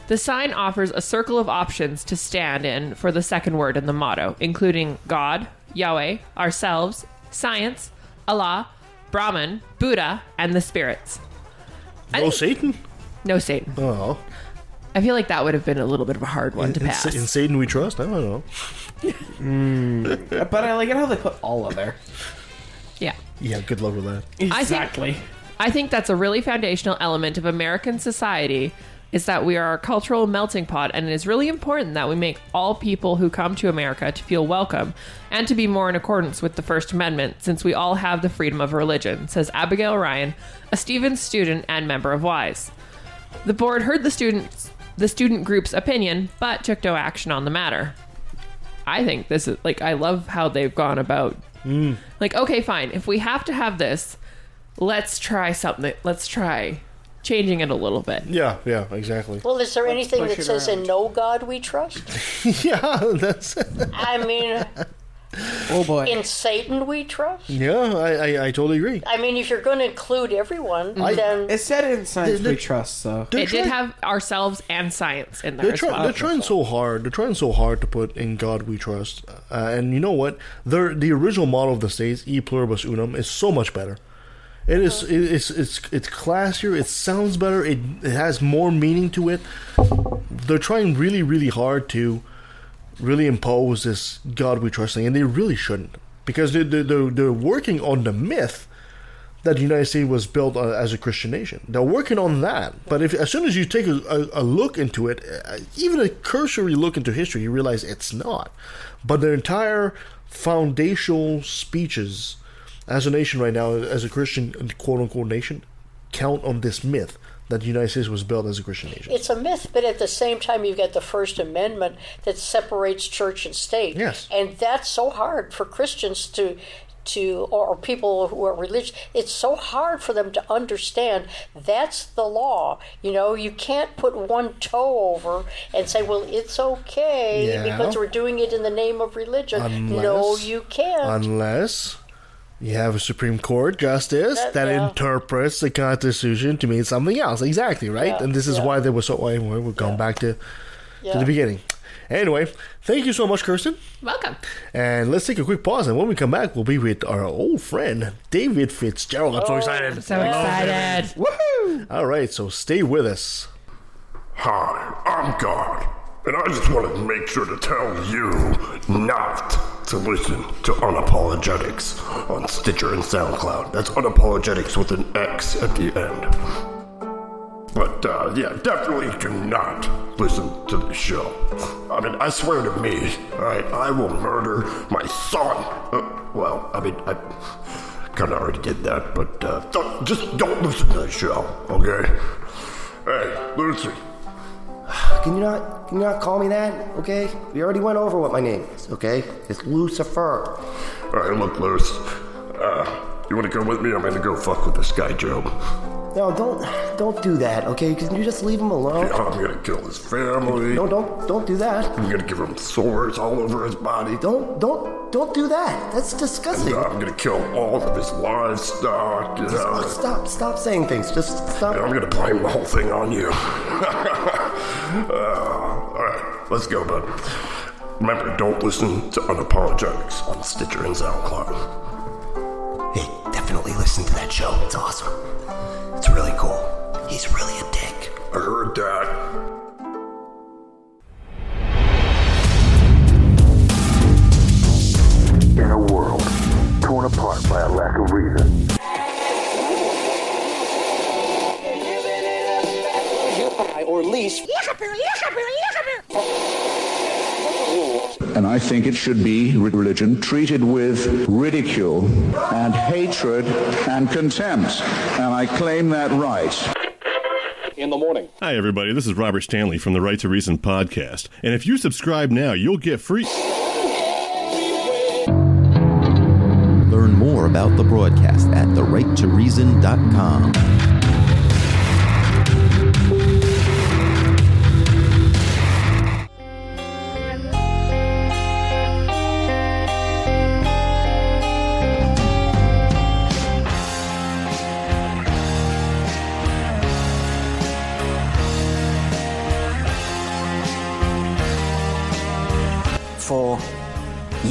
The sign offers a circle of options to stand in for the second word in the motto, including God, Yahweh, ourselves, science, Allah, Brahman, Buddha, and the spirits. No Satan. No Satan. Oh, I feel like that would have been a little bit of a hard one to in, pass. in Satan we trust. I don't know. Mm. But I like it how they put all of there. yeah. Yeah, good luck with that. Exactly. I think that's a really foundational element of American society is that we are a cultural melting pot and it is really important that we make all people who come to America to feel welcome and to be more in accordance with the First Amendment since we all have the freedom of religion, says Abigail Ryan, a Stevens student and member of WISE. The board heard the students the student group's opinion but took no action on the matter. I think this is like I love how they've gone about mm. like okay fine if we have to have this let's try something let's try changing it a little bit Yeah, yeah, exactly. Well, is there anything push that says around. in no God we trust? yeah, that's. I mean, Oh boy. in Satan we trust? Yeah, I, I, I totally agree. I mean, if you're going to include everyone, then It said in science The- the- we trust, so They're it did have ourselves and science in there They're, as try, well they're trying so hard. They're trying so hard to put in God we trust. Uh, and you know what? They're, the original model of the states, E pluribus unum, is so much better. It is. It, it's. It's. It's classier. It sounds better. It, it has more meaning to it. They're trying really, really hard to really impose this God we trust thing, and they really shouldn't because they're they're, they're, working on the myth that the United States was built as a Christian nation. They're working on that, but if as soon as you take a, a, a look into it, uh, even a cursory look into history, you realize it's not. But their entire foundational speeches as a nation right now, as a Christian quote unquote nation, count on this myth that the United States was built as a Christian nation. it's a myth, but at the same time, you've got the First Amendment that separates church and state. Yes. And that's so hard for Christians to. To or, people who are religious, it's so hard for them to understand. That's the law. You know, you can't put one toe over and say, "Well, it's okay Yeah. because we're doing it in the name of religion." no, you can't. Unless you have a Supreme Court justice That- that, yeah. interprets the Constitution to mean something else. Exactly, right? Yeah, and this is yeah. why they were so. Why we're going back to, to the beginning. Anyway, thank you so much, Kirsten. welcome And let's take a quick pause. And when we come back, we'll be with our old friend, David Fitzgerald. I'm so oh, excited. so excited woohoo! All right, so stay with us. Hi, I'm God, and I just wanted to make sure to tell you not to listen to Unapologetix on Stitcher and SoundCloud. That's Unapologetix with an X at the end. But uh, yeah, definitely do not listen to the show. I mean, I swear to me, alright, I will murder my son. Uh, well, I mean, I kind of already did that, but uh, don't, just don't listen to the show, okay? Hey, Lucy, Can you not can you not call me that? Okay? We already went over what my name is, okay? It's Lucifer. Alright, look, Luce. Uh, you wanna go with me? I'm gonna go fuck with this guy, Joe. No, don't don't do that, okay? Can you just leave him alone? Yeah, I'm gonna kill his family. No, don't don't do that. I'm gonna give him sores all over his body. Don't don't don't do that. That's disgusting. I'm gonna kill all of his livestock. You know. Stop stop saying things. Just stop. And I'm gonna blame the whole thing on you. uh, Alright, let's go, bud. Remember, don't listen to Unapologetix on Stitcher and SoundCloud. Hey, definitely definitely listen to that show. It's awesome. It's really cool. He's really a dick. I heard that. In a world torn apart by a lack of reason, or lease. And I think it should be religion treated with ridicule and hatred and contempt. And I claim that right. In the morning. Hi, everybody. This is Robert Stanley from the Right to Reason podcast. And if you subscribe now, you'll get free. Learn more about the broadcast at therighttoreason.com.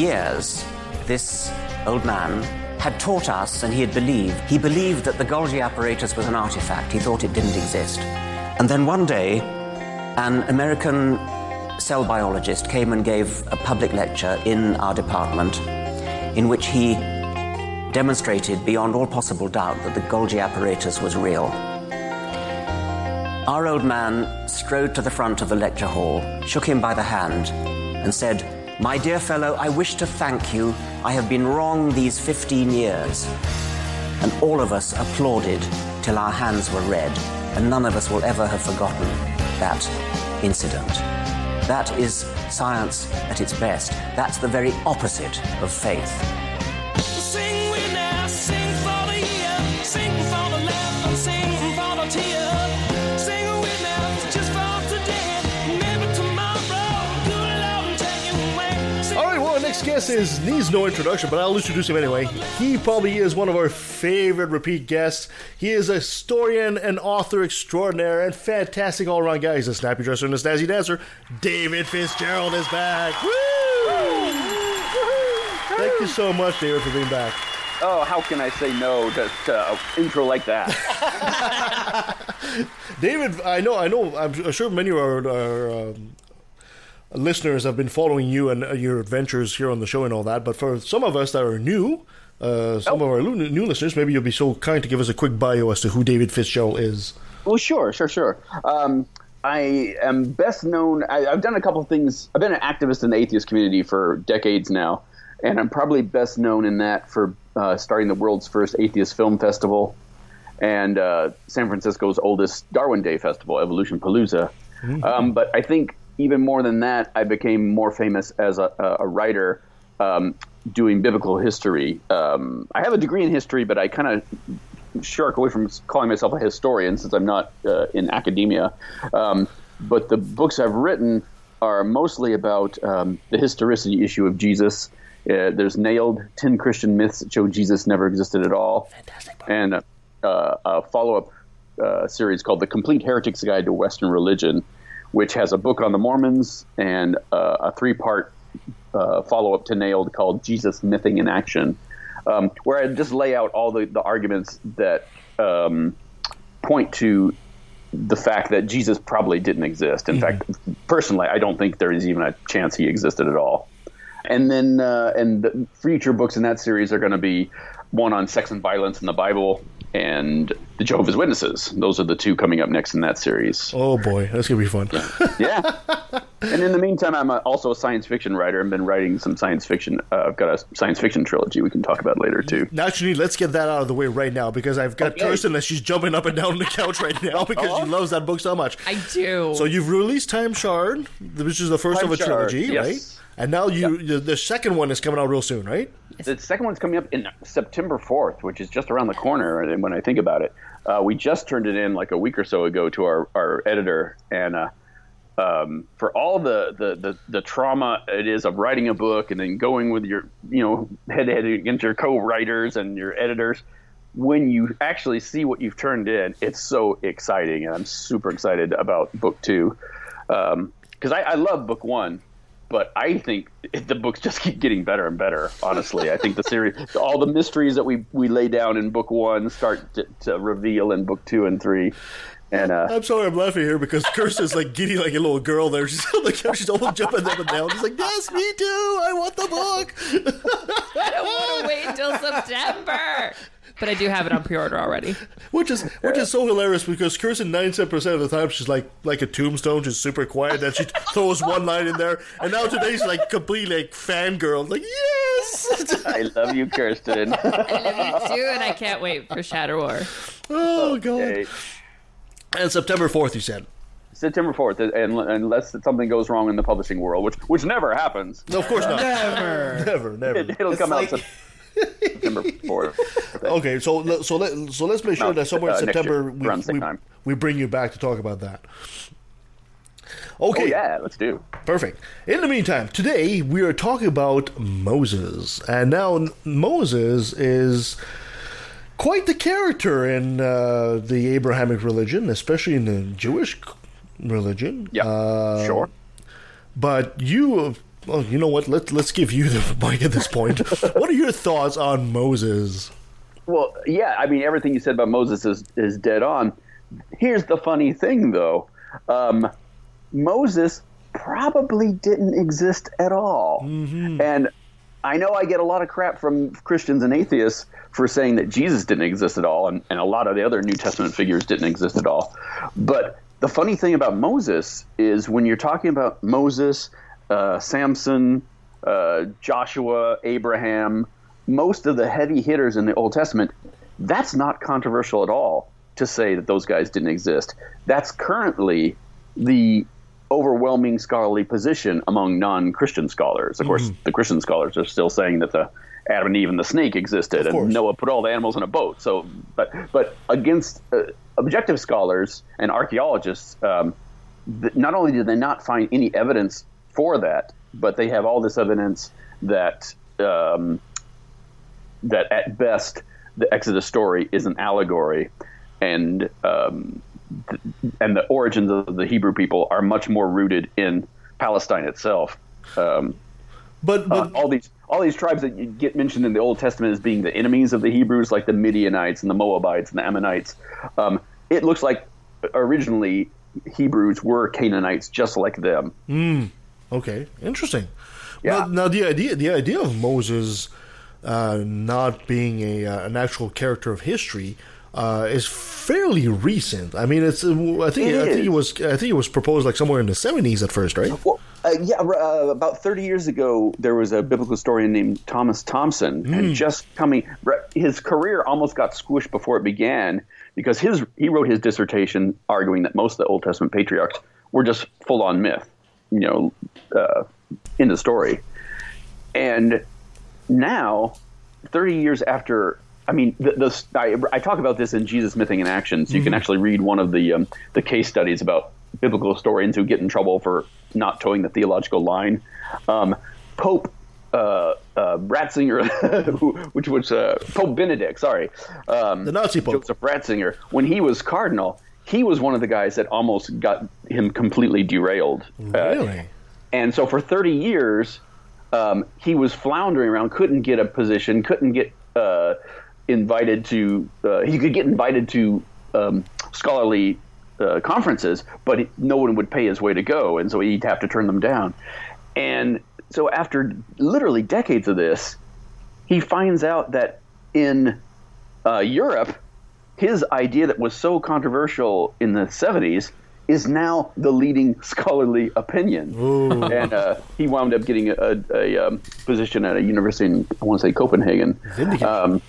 years, this old man had taught us and he had believed. He believed that the Golgi apparatus was an artifact. He thought it didn't exist. And then one day, an American cell biologist came and gave a public lecture in our department in which he demonstrated beyond all possible doubt that the Golgi apparatus was real. Our old man strode to the front of the lecture hall, shook him by the hand, and said, My dear fellow, I wish to thank you. I have been wrong these 15 years. And all of us applauded till our hands were red, and none of us will ever have forgotten that incident. That is science at its best. That's the very opposite of faith. Guest is needs no introduction, but I'll introduce him anyway. He probably is one of our favorite repeat guests. He is a historian and author extraordinaire and fantastic all around guy. He's a snappy dresser and a snazzy dancer. David Fitzgerald is back. Woo! Thank you so much, David, for being back. Oh, how can I say no to, to an intro like that? David, I know, I know, I'm sure many of our, our um, listeners have been following you and uh, your adventures here on the show and all that. But for some of us that are new, uh, some of our new listeners, maybe you'll be so kind to give us a quick bio as to who David Fitzgerald is. well, sure, sure, sure. Um, I am best known. I, I've done a couple things. I've been an activist in the atheist community for decades now, and I'm probably best known in that for uh, starting the world's first atheist film festival and uh, San Francisco's oldest Darwin Day festival, Evolution Palooza. Um, but I think even more than that, I became more famous as a, a writer um, doing biblical history. Um, I have a degree in history, but I kind of shark away from calling myself a historian since I'm not uh, in academia. Um, but the books I've written are mostly about um, the historicity issue of Jesus. Uh, there's nailed 10 Christian myths that show Jesus never existed at all. Fantastic. And uh, uh, a follow up uh, series called The Complete Heretic's Guide to Western Religion, which has a book on the Mormons and uh, a three part uh, follow up to Nailed called Jesus Mything in Action, um, where I just lay out all the, the arguments that um, point to the fact that Jesus probably didn't exist. In fact, personally, I don't think there is even a chance he existed at all. And then, uh, and the future books in that series are going to be one on sex and violence in the Bible and the Jehovah's Witnesses. Those are the two coming up next in that series. Oh boy, that's gonna be fun. yeah. And in the meantime, I'm a, also a science fiction writer. I've been writing some science fiction. Uh, I've got a science fiction trilogy we can talk about later too. Actually, let's get that out of the way right now because I've got Okay. Kirsten that she's jumping up and down on the couch right now because she loves that book so much. I do. So you've released Time Shard, which is the first Time of a Shard, trilogy, yes. right? And now you the, the second one is coming out real soon, right? The second one's coming up in September 4th, which is just around the corner. And when I think about it, uh, we just turned it in like a week or so ago to our, our editor. And uh, um, for all the, the, the, the trauma it is of writing a book and then going with your, you know, head to head against your co writers and your editors, when you actually see what you've turned in, it's so exciting. And I'm super excited about book two. Because I, I love book one but I think the books just keep getting better and better. Honestly, I think the series, all the mysteries that we we lay down in book one, start to, to reveal in book two and three. And uh, I'm sorry, I'm laughing here because Kirsten's like giddy like a little girl there. She's on the couch, she's almost jumping up and down. She's like, "Yes, me too. I want the book." I don't want to wait until September. But I do have it on pre-order already. Which is which is so hilarious because Kirsten ninety seven percent of the time she's like like a tombstone, just super quiet. Then she throws one line in there, and now today she's like completely like fangirl, like yes. I love you, Kirsten. I love you too, and I can't wait for Shadow War. Oh god! And September fourth, you said. September fourth, uh, and unless something goes wrong in the publishing world, which which never happens. No, of course not. Never. never, never. It, will It's come like- out September fourth. Okay, so so let so let's make sure No, that somewhere in uh, next September we, around the same we, we bring you back to talk about that. Okay. Oh yeah, let's do. Perfect. In the meantime, today we are talking about Moses, and now Moses is quite the character in uh, the Abrahamic religion, especially in the Jewish religion. Yeah, Uh, sure. But you, well, you know what? Let's let's give you the mic at this point. what are your thoughts on Moses? Well, yeah, I mean everything you said about Moses is is dead on. Here's the funny thing, though. Um, Moses probably didn't exist at all, and I know I get a lot of crap from Christians and atheists for saying that Jesus didn't exist at all, and, and a lot of the other New Testament figures didn't exist at all. But the funny thing about Moses is when you're talking about Moses, uh, Samson, uh, Joshua, Abraham, most of the heavy hitters in the Old Testament, that's not controversial at all to say that those guys didn't exist. That's currently the overwhelming scholarly position among non-Christian scholars. Of course, the Christian scholars are still saying that the Adam and Eve and the snake existed, and Noah put all the animals in a boat. So, but but against uh, objective scholars and archaeologists, um, th- not only did they not find any evidence for that, but they have all this evidence that um, that at best the Exodus story is an allegory, and um, th- and the origins of the Hebrew people are much more rooted in Palestine itself. Um, but, but all these all these tribes that you get mentioned in the Old Testament as being the enemies of the Hebrews, like the Midianites and the Moabites and the Ammonites, um, it looks like originally Hebrews were Canaanites just like them. Hmm. Okay. Interesting. Yeah. Now, now the idea the idea of Moses uh, not being a uh, an actual character of history uh, is fairly recent. I mean, it's I think It I think it was I think it was proposed like somewhere in the seventies at first, right? Well, uh, yeah, uh, about 30 years ago, there was a biblical historian named Thomas Thompson, Hmm. and just coming, his career almost got squished before it began because his he wrote his dissertation arguing that most of the Old Testament patriarchs were just full on myth, you know, uh, in the story. And now, 30 years after, I mean, the, the I, I talk about this in Jesus Mything in Action, so you can Mhm. actually read one of the um, the case studies about biblical historians who get in trouble for not toeing the theological line. Um, Pope uh, uh, Ratzinger, which was uh, Pope Benedict, sorry, um, the Nazi Pope Joseph Ratzinger, when he was cardinal, he was one of the guys that almost got him completely derailed. Uh, Really? and so for 30 years, um, he was floundering around, couldn't get a position, couldn't get uh, invited to. Uh, he could get invited to um, scholarly uh, conferences, but no one would pay his way to go, and so he'd have to turn them down. And so after literally decades of this, he finds out that in uh, Europe, his idea that was so controversial in the 70s is now the leading scholarly opinion. And uh, he wound up getting a, a, a um, position at a university in, I want to say, Copenhagen, um,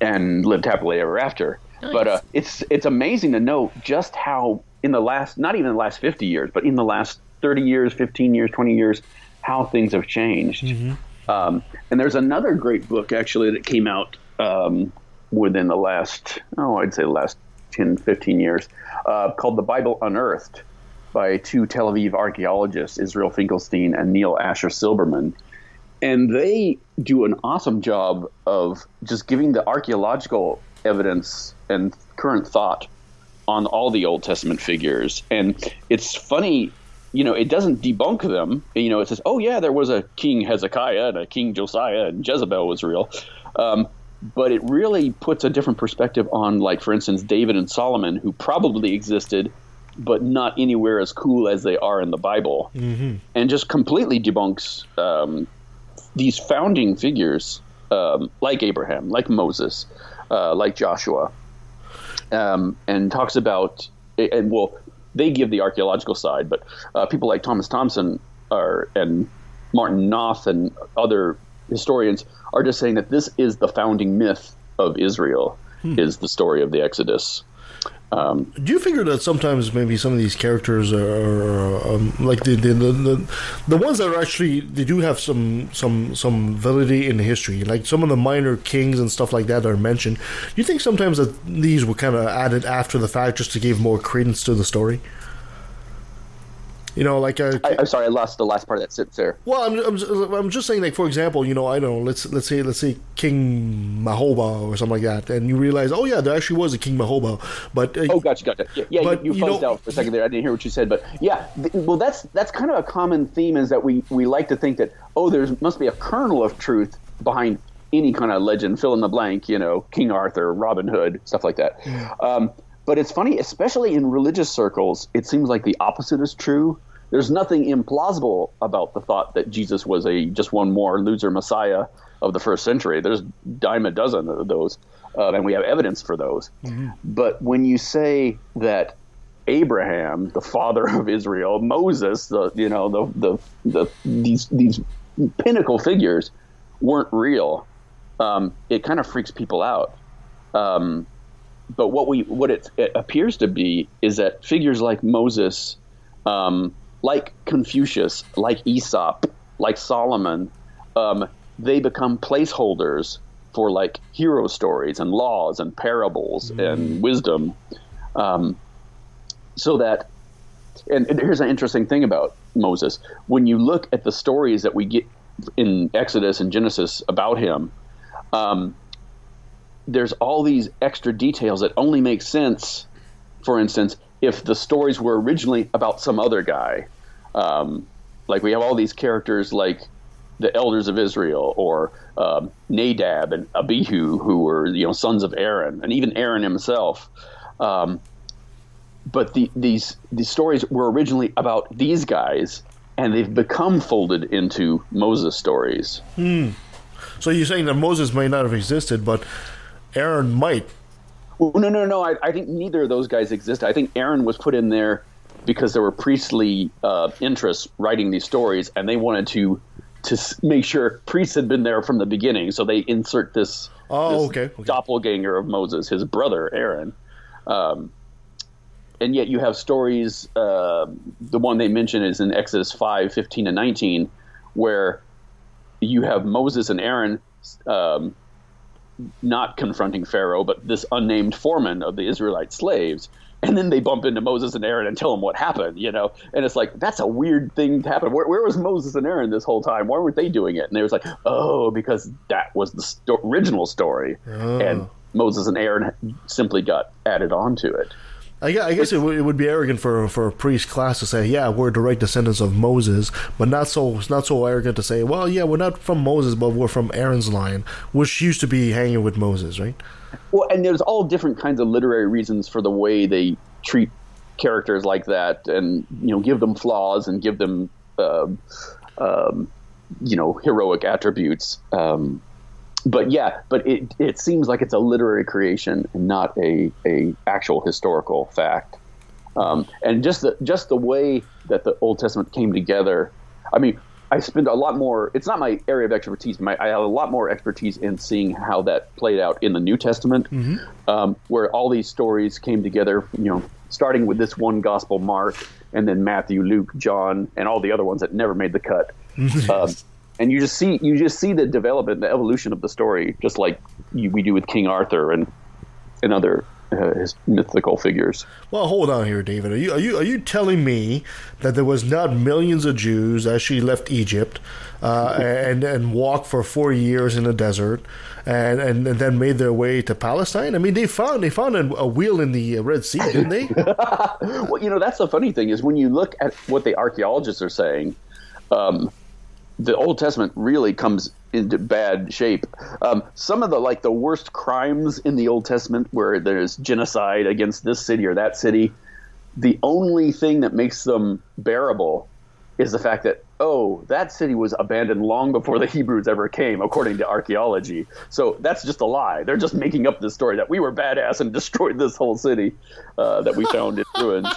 and lived happily ever after. But uh, it's it's amazing to know just how in the last, not even the last 50 years, but in the last 30 years, 15 years, 20 years, how things have changed. Um, and there's another great book actually that came out um, within the last, oh, I'd say the last 10, 15 years, uh, called The Bible Unearthed by two Tel Aviv archaeologists, Israel Finkelstein and Neil Asher Silberman. And they do an awesome job of just giving the archaeological evidence and current thought on all the Old Testament figures. And it's funny you know, it doesn't debunk them. You know, it says, oh yeah, there was a King Hezekiah and a King Josiah, and Jezebel was real. Um, but it really puts a different perspective on, like, for instance, David and Solomon, who probably existed, but not anywhere as cool as they are in the Bible, Mm-hmm. and just completely debunks um, these founding figures um, like Abraham, like Moses, uh, like Joshua, um, and talks about and well, they give the archaeological side, but uh, people like Thomas Thompson are and Martin Knopf and other historians are just saying that this is the founding myth of Israel, is the story of the Exodus. Um, Do you figure that sometimes maybe some of these characters are um, like the the, the the the ones that are actually they do have some some some validity in history, like some of the minor kings and stuff like that that are mentioned. Do you think sometimes that these were kind of added after the fact just to give more credence to the story? You know, like uh, I, I'm sorry, I lost the last part of that sentence there. well, I'm, I'm, I'm just saying, like for example, you know, I don't know, let's let's say let's say King Mahoba or something like that, and you realize, oh yeah, there actually was a King Mahoba, but uh, Oh, gotcha, gotcha. Yeah, yeah But, you, you you fuzzed know- out for a second there. I didn't hear what you said, but yeah. th- well, that's that's kind of a common theme is that we we like to think that oh, there must be a kernel of truth behind any kind of legend, fill in the blank. You know, King Arthur, Robin Hood, stuff like that. Um, but it's funny, especially in religious circles, it seems like the opposite is true. There's nothing implausible about the thought that Jesus was a just one more loser Messiah of the first century. There's dime a dozen of those, uh, and we have evidence for those. But when you say that Abraham, the father of Israel, Moses, the you know the the, the these these pinnacle figures weren't real, um, it kind of freaks people out. Um, but what we what it, it appears to be is that figures like Moses, um, like Confucius, like Aesop, like Solomon, um, they become placeholders for like hero stories and laws and parables and wisdom, um, so that. And, and here's an interesting thing about Moses: when you look at the stories that we get in Exodus and Genesis about him, um, there's all these extra details that only make sense. For instance, if the stories were originally about some other guy, um, like we have all these characters like the elders of Israel or um, Nadab and Abihu, who were you know sons of Aaron, and even Aaron himself. Um, but the, these these stories were originally about these guys, and they've become folded into Moses stories. Hmm. So you're saying that Moses may not have existed, but Aaron might. Well, no, no, no. I, I think neither of those guys exist. I think Aaron was put in there because there were priestly uh, interests writing these stories, and they wanted to to make sure priests had been there from the beginning. So they insert this, Oh, this doppelganger of Moses, his brother Aaron. Um, and yet you have stories. Uh, the one they mention is in Exodus 5, 15 and nineteen, where you have Moses and Aaron. Um, not confronting Pharaoh, but this unnamed foreman of the Israelite slaves. And then they bump into Moses and Aaron and tell them what happened, you know? And it's like, that's a weird thing to happen. Where, where was Moses and Aaron this whole time? Why weren't they doing it? And they was like, oh, because that was the sto- original story. Oh. And Moses and Aaron simply got added onto it. I guess, I guess it, would, it would be arrogant for for a priest class to say, "Yeah, we're direct descendants of Moses," but not so not so arrogant to say, "Well, yeah, we're not from Moses, but we're from Aaron's line, which used to be hanging with Moses, right?" Well, and there's all different kinds of literary reasons for the way they treat characters like that, and you know, give them flaws and give them, uh, um, you know, heroic attributes. Um, but yeah, but it it seems like it's a literary creation and not a a actual historical fact. Um, and just the just the way that the Old Testament came together. I mean, I spend a lot more. It's not my area of expertise. My, I have a lot more expertise in seeing how that played out in the New Testament, um, where all these stories came together. You know, starting with this one Gospel, Mark, and then Matthew, Luke, John, and all the other ones that never made the cut. Um, and you just see you just see the development, the evolution of the story, just like you, we do with King Arthur and and other uh, his mythical figures. Well, hold on here, David. Are you are you are you telling me that there was not millions of Jews as she left Egypt uh, and and walked for four years in the desert and, and and then made their way to Palestine? I mean, they found they found a, a wheel in the Red Sea, didn't they? well, you know, that's the funny thing is when you look at what the archaeologists are saying, um, the Old Testament really comes into bad shape. Um, some of the like the worst crimes in the Old Testament, where there's genocide against this city or that city, the only thing that makes them bearable is the fact that oh, that city was abandoned long before the Hebrews ever came, according to archaeology. So that's just a lie. They're just making up this story that we were badass and destroyed this whole city uh, that we found in ruins.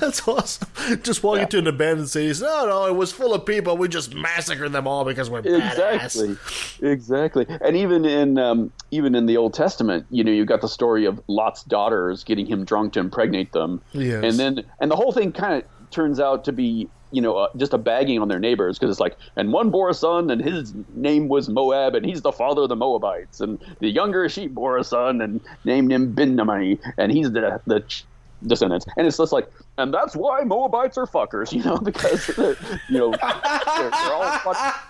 That's awesome. Just walk into an abandoned city. and say, No, no, it was full of people. We just massacred them all because we're badass. Exactly, exactly. And even in um, even in the Old Testament, you know, you got the story of Lot's daughters getting him drunk to impregnate them, Yes. and then and the whole thing kind of turns out to be you know uh, just a bagging on their neighbors because it's like and one bore a son and his name was Moab and he's the father of the Moabites and the younger she bore a son and named him Benjamin and he's the the descendants and it's just like and that's why Moabites are fuckers you know because they're, you know they're, they're all fuck-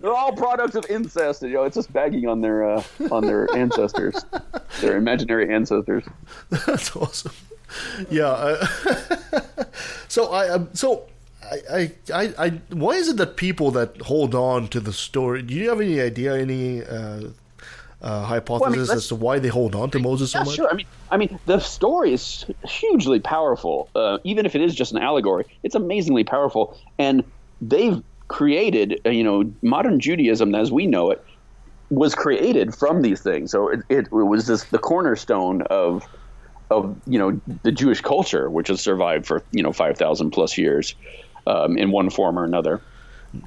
they're all products of incest. You know, it's just bagging on their uh, on their ancestors, their imaginary ancestors. That's awesome. Yeah. So I um, so. I, I, I, I, why is it that people that hold on to the story? Do you have any idea, any uh, uh, hypothesis let's- as to why they hold on to Moses so much? sure. I mean, I mean, the story is hugely powerful. Uh, even if it is just an allegory, it's amazingly powerful. And they've created, uh, you know, modern Judaism as we know it was created from these things. So it, it, it was this the cornerstone of of you know the Jewish culture, which has survived for you know five thousand plus years um, in one form or another.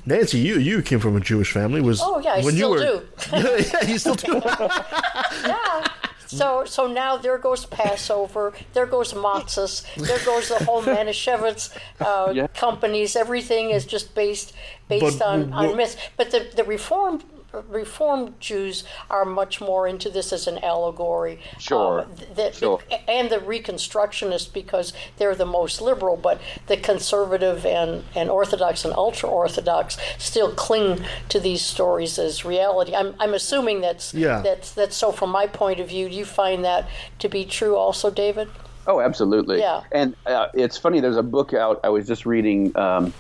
Nancy, you you came from a Jewish family. Was Oh yeah, I when still you were, do. yeah, you still do. yeah. So so now there goes Passover, there goes matzahs, there goes the whole Manischewitz uh, Yeah. companies. Everything is just based based But on, on myths. But the the reformed reformed Jews are much more into this as an allegory. Sure, Um, that, sure. and the Reconstructionists because they're the most liberal, but the conservative and, and Orthodox and ultra Orthodox still cling to these stories as reality. I'm, I'm assuming that's Yeah. that's that's so. From my point of view, do you find that to be true, also, David? Oh, absolutely. Yeah. And uh, it's funny. There's a book out I was just reading um,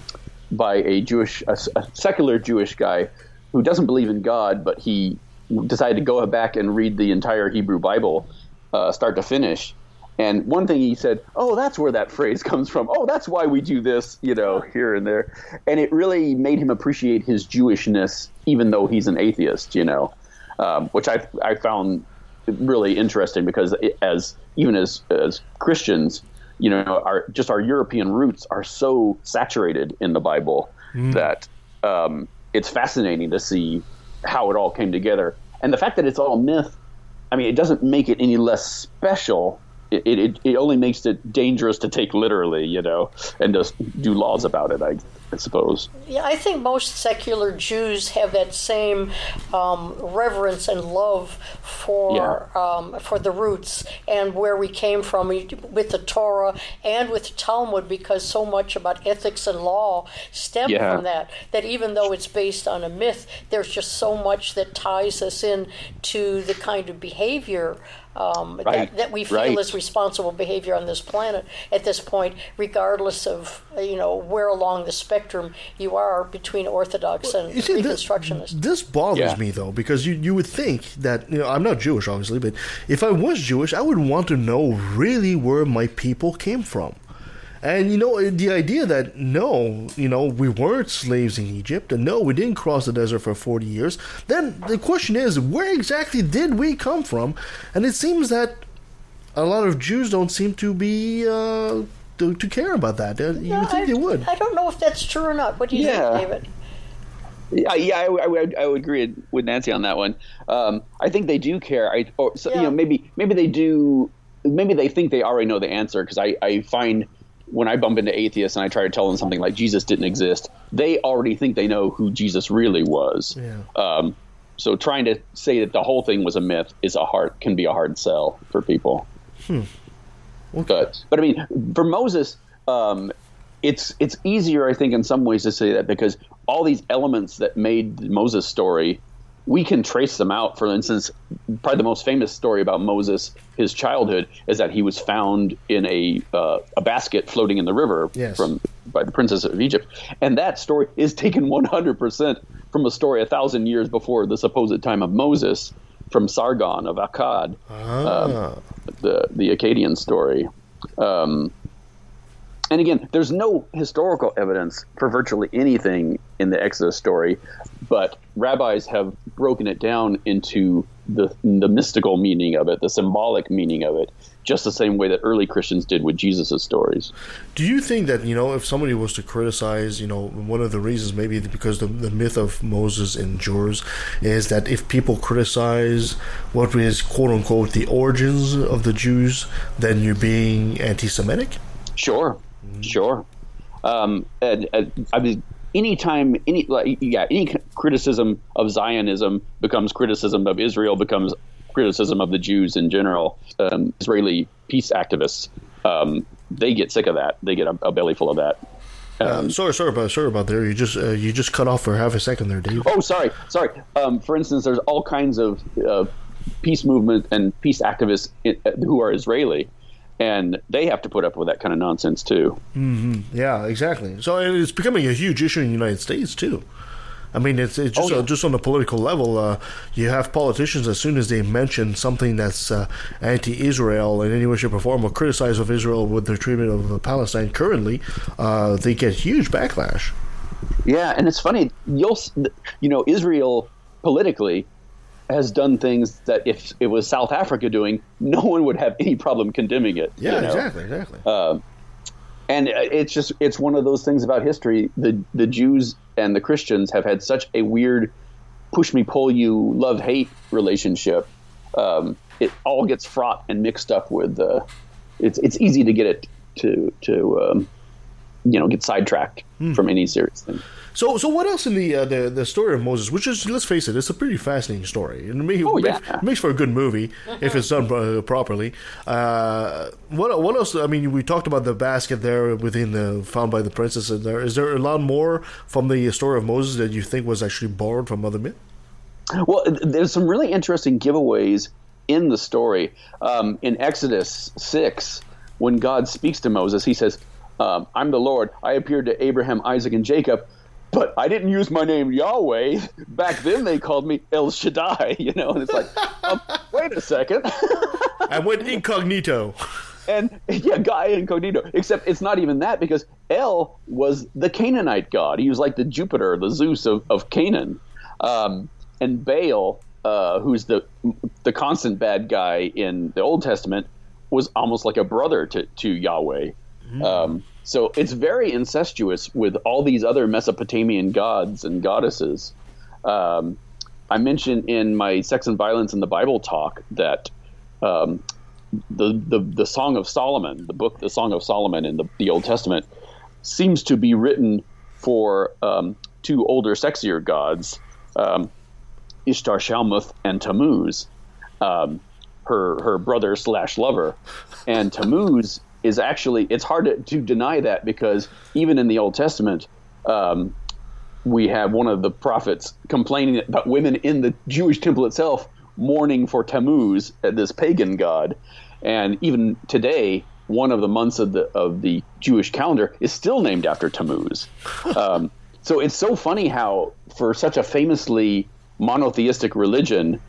by a Jewish, a, a secular Jewish guy who doesn't believe in God, but he decided to go back and read the entire Hebrew Bible, uh, start to finish. And one thing he said, "Oh, that's where that phrase comes from. Oh, that's why we do this, you know, here and there." And it really made him appreciate his Jewishness, even though he's an atheist, you know, um, which I I found really interesting because it, as even as as Christians, you know, our just our European roots are so saturated in the Bible Mm. that um, it's fascinating to see how it all came together. And the fact that it's all myth, I mean, it doesn't make it any less special. It, it, it only makes it dangerous to take literally, you know, and just do laws about it, I, I suppose. Yeah, I think most secular Jews have that same um, reverence and love for um, for the roots and where we came from with the Torah and with the Talmud, because so much about ethics and law stem Yeah. from that. That even though it's based on a myth, there's just so much that ties us in to the kind of behavior. Um, Right, that, that we feel right. is responsible behavior on this planet at this point, regardless of uh, you know where along the spectrum you are between Orthodox and You see, this, Reconstructionist. this bothers Yeah. me though because you you would think that you know I'm not Jewish obviously, but if I was Jewish, I would want to know really where my people came from. And you know the idea that no, you know we weren't slaves in Egypt, and no, we didn't cross the desert for forty years. Then the question is, where exactly did we come from? And it seems that a lot of Jews don't seem to be uh, to, to care about that. Uh, you would think I, they would. I don't know if that's true or not. What do you Yeah. think, David? Yeah, yeah, I, I, would- I would agree with Nancy on that one. Um, I think they do care. I, or, so, you know, maybe maybe they do. Maybe they think they already know the answer because I, I find when I bump into atheists and I try to tell them something like Jesus didn't exist, they already think they know who Jesus really was. Yeah. Um, so trying to say that the whole thing was a myth is a hard can be a hard sell for people. Hmm. But but I mean, for Moses, um, it's it's easier, I think, in some ways to say that because all these elements that made Moses story, we can trace them out. For instance, probably the most famous story about Moses, his childhood, is that he was found in a uh, a basket floating in the river Yes. from by the princess of Egypt, and that story is taken 100 percent from a story a thousand years before the supposed time of Moses, from Sargon of Akkad Ah. um, the the Akkadian story. Um, and again, there's no historical evidence for virtually anything in the Exodus story, but rabbis have broken it down into the the mystical meaning of it, the symbolic meaning of it, just the same way that early Christians did with Jesus' stories. Do you think that you know if somebody was to criticize, you know, one of the reasons maybe because the, the myth of Moses endures is that if people criticize what is quote unquote the origins of the Jews, then you're being anti-Semitic. Sure, sure. Um, and, and, I mean, anytime, any like, yeah, any criticism of Zionism becomes criticism of Israel, becomes criticism of the Jews in general. Um, Israeli peace activists, um, they get sick of that. They get a, a belly full of that. Uh, sorry, sorry about sorry about there. You just uh, you just cut off for half a second there, Dave. Oh, sorry, sorry. Um, for instance, there's all kinds of uh, peace movement and peace activists i who are Israeli, and they have to put up with that kind of nonsense too. hmm Yeah, exactly. So it's becoming a huge issue in the United States too. I mean, it's, it's just uh, just on the political level. Uh, you have politicians as soon as they mention something that's uh, anti-Israel in any way, shape, or form, or criticize of Israel with their treatment of uh, Palestine currently, uh, they get huge backlash. Yeah, and it's funny. You'll, you know, Israel politically has done things that if it was South Africa doing, no one would have any problem condemning it. Yeah, you know? exactly, exactly. Um, and it's just it's one of those things about history. The the Jews and the Christians have had such a weird push me pull you love hate relationship. Um, it all gets fraught and mixed up with. Uh, it's it's easy to get it to to um, you know get sidetracked Hmm. from any serious thing. So, so what else in the uh, the the story of Moses? Which is, let's face it, it's a pretty fascinating story, and it, Oh, makes, yeah. makes for a good movie if it's done uh, properly. Uh, what what else? I mean, we talked about the basket there within the found by the princess. In there, is there a lot more from the story of Moses that you think was actually borrowed from other myth? Well, there's some really interesting giveaways in the story. Um, in Exodus 6, when God speaks to Moses, he says, um, I'm the Lord. I appeared to Abraham, Isaac, and Jacob, but I didn't use my name Yahweh. Back then they called me El Shaddai, you know, and it's like, um, wait a second. I went incognito. And yeah, guy incognito. Except it's not even that because El was the Canaanite god. He was like the Jupiter, the Zeus of, of Canaan. Um, and Baal, uh, who's the the constant bad guy in the Old Testament, was almost like a brother to, to Yahweh. Um, so it's very incestuous with all these other Mesopotamian gods and goddesses. Um, I mentioned in my Sex and Violence in the Bible talk that um, the, the the Song of Solomon, the book, the Song of Solomon in the, the Old Testament, seems to be written for um, two older, sexier gods, um, Ishtar Shalmuth and Tammuz, um, her her brother slash lover, and Tammuz is actually it's hard to, to deny that because even in the Old Testament. Um, we have one of the prophets complaining about women in the Jewish temple itself mourning for Tammuz, uh, this pagan god, and even today, one of the months of the of the Jewish calendar is still named after Tammuz. um, so it's so funny how, for such a famously monotheistic religion,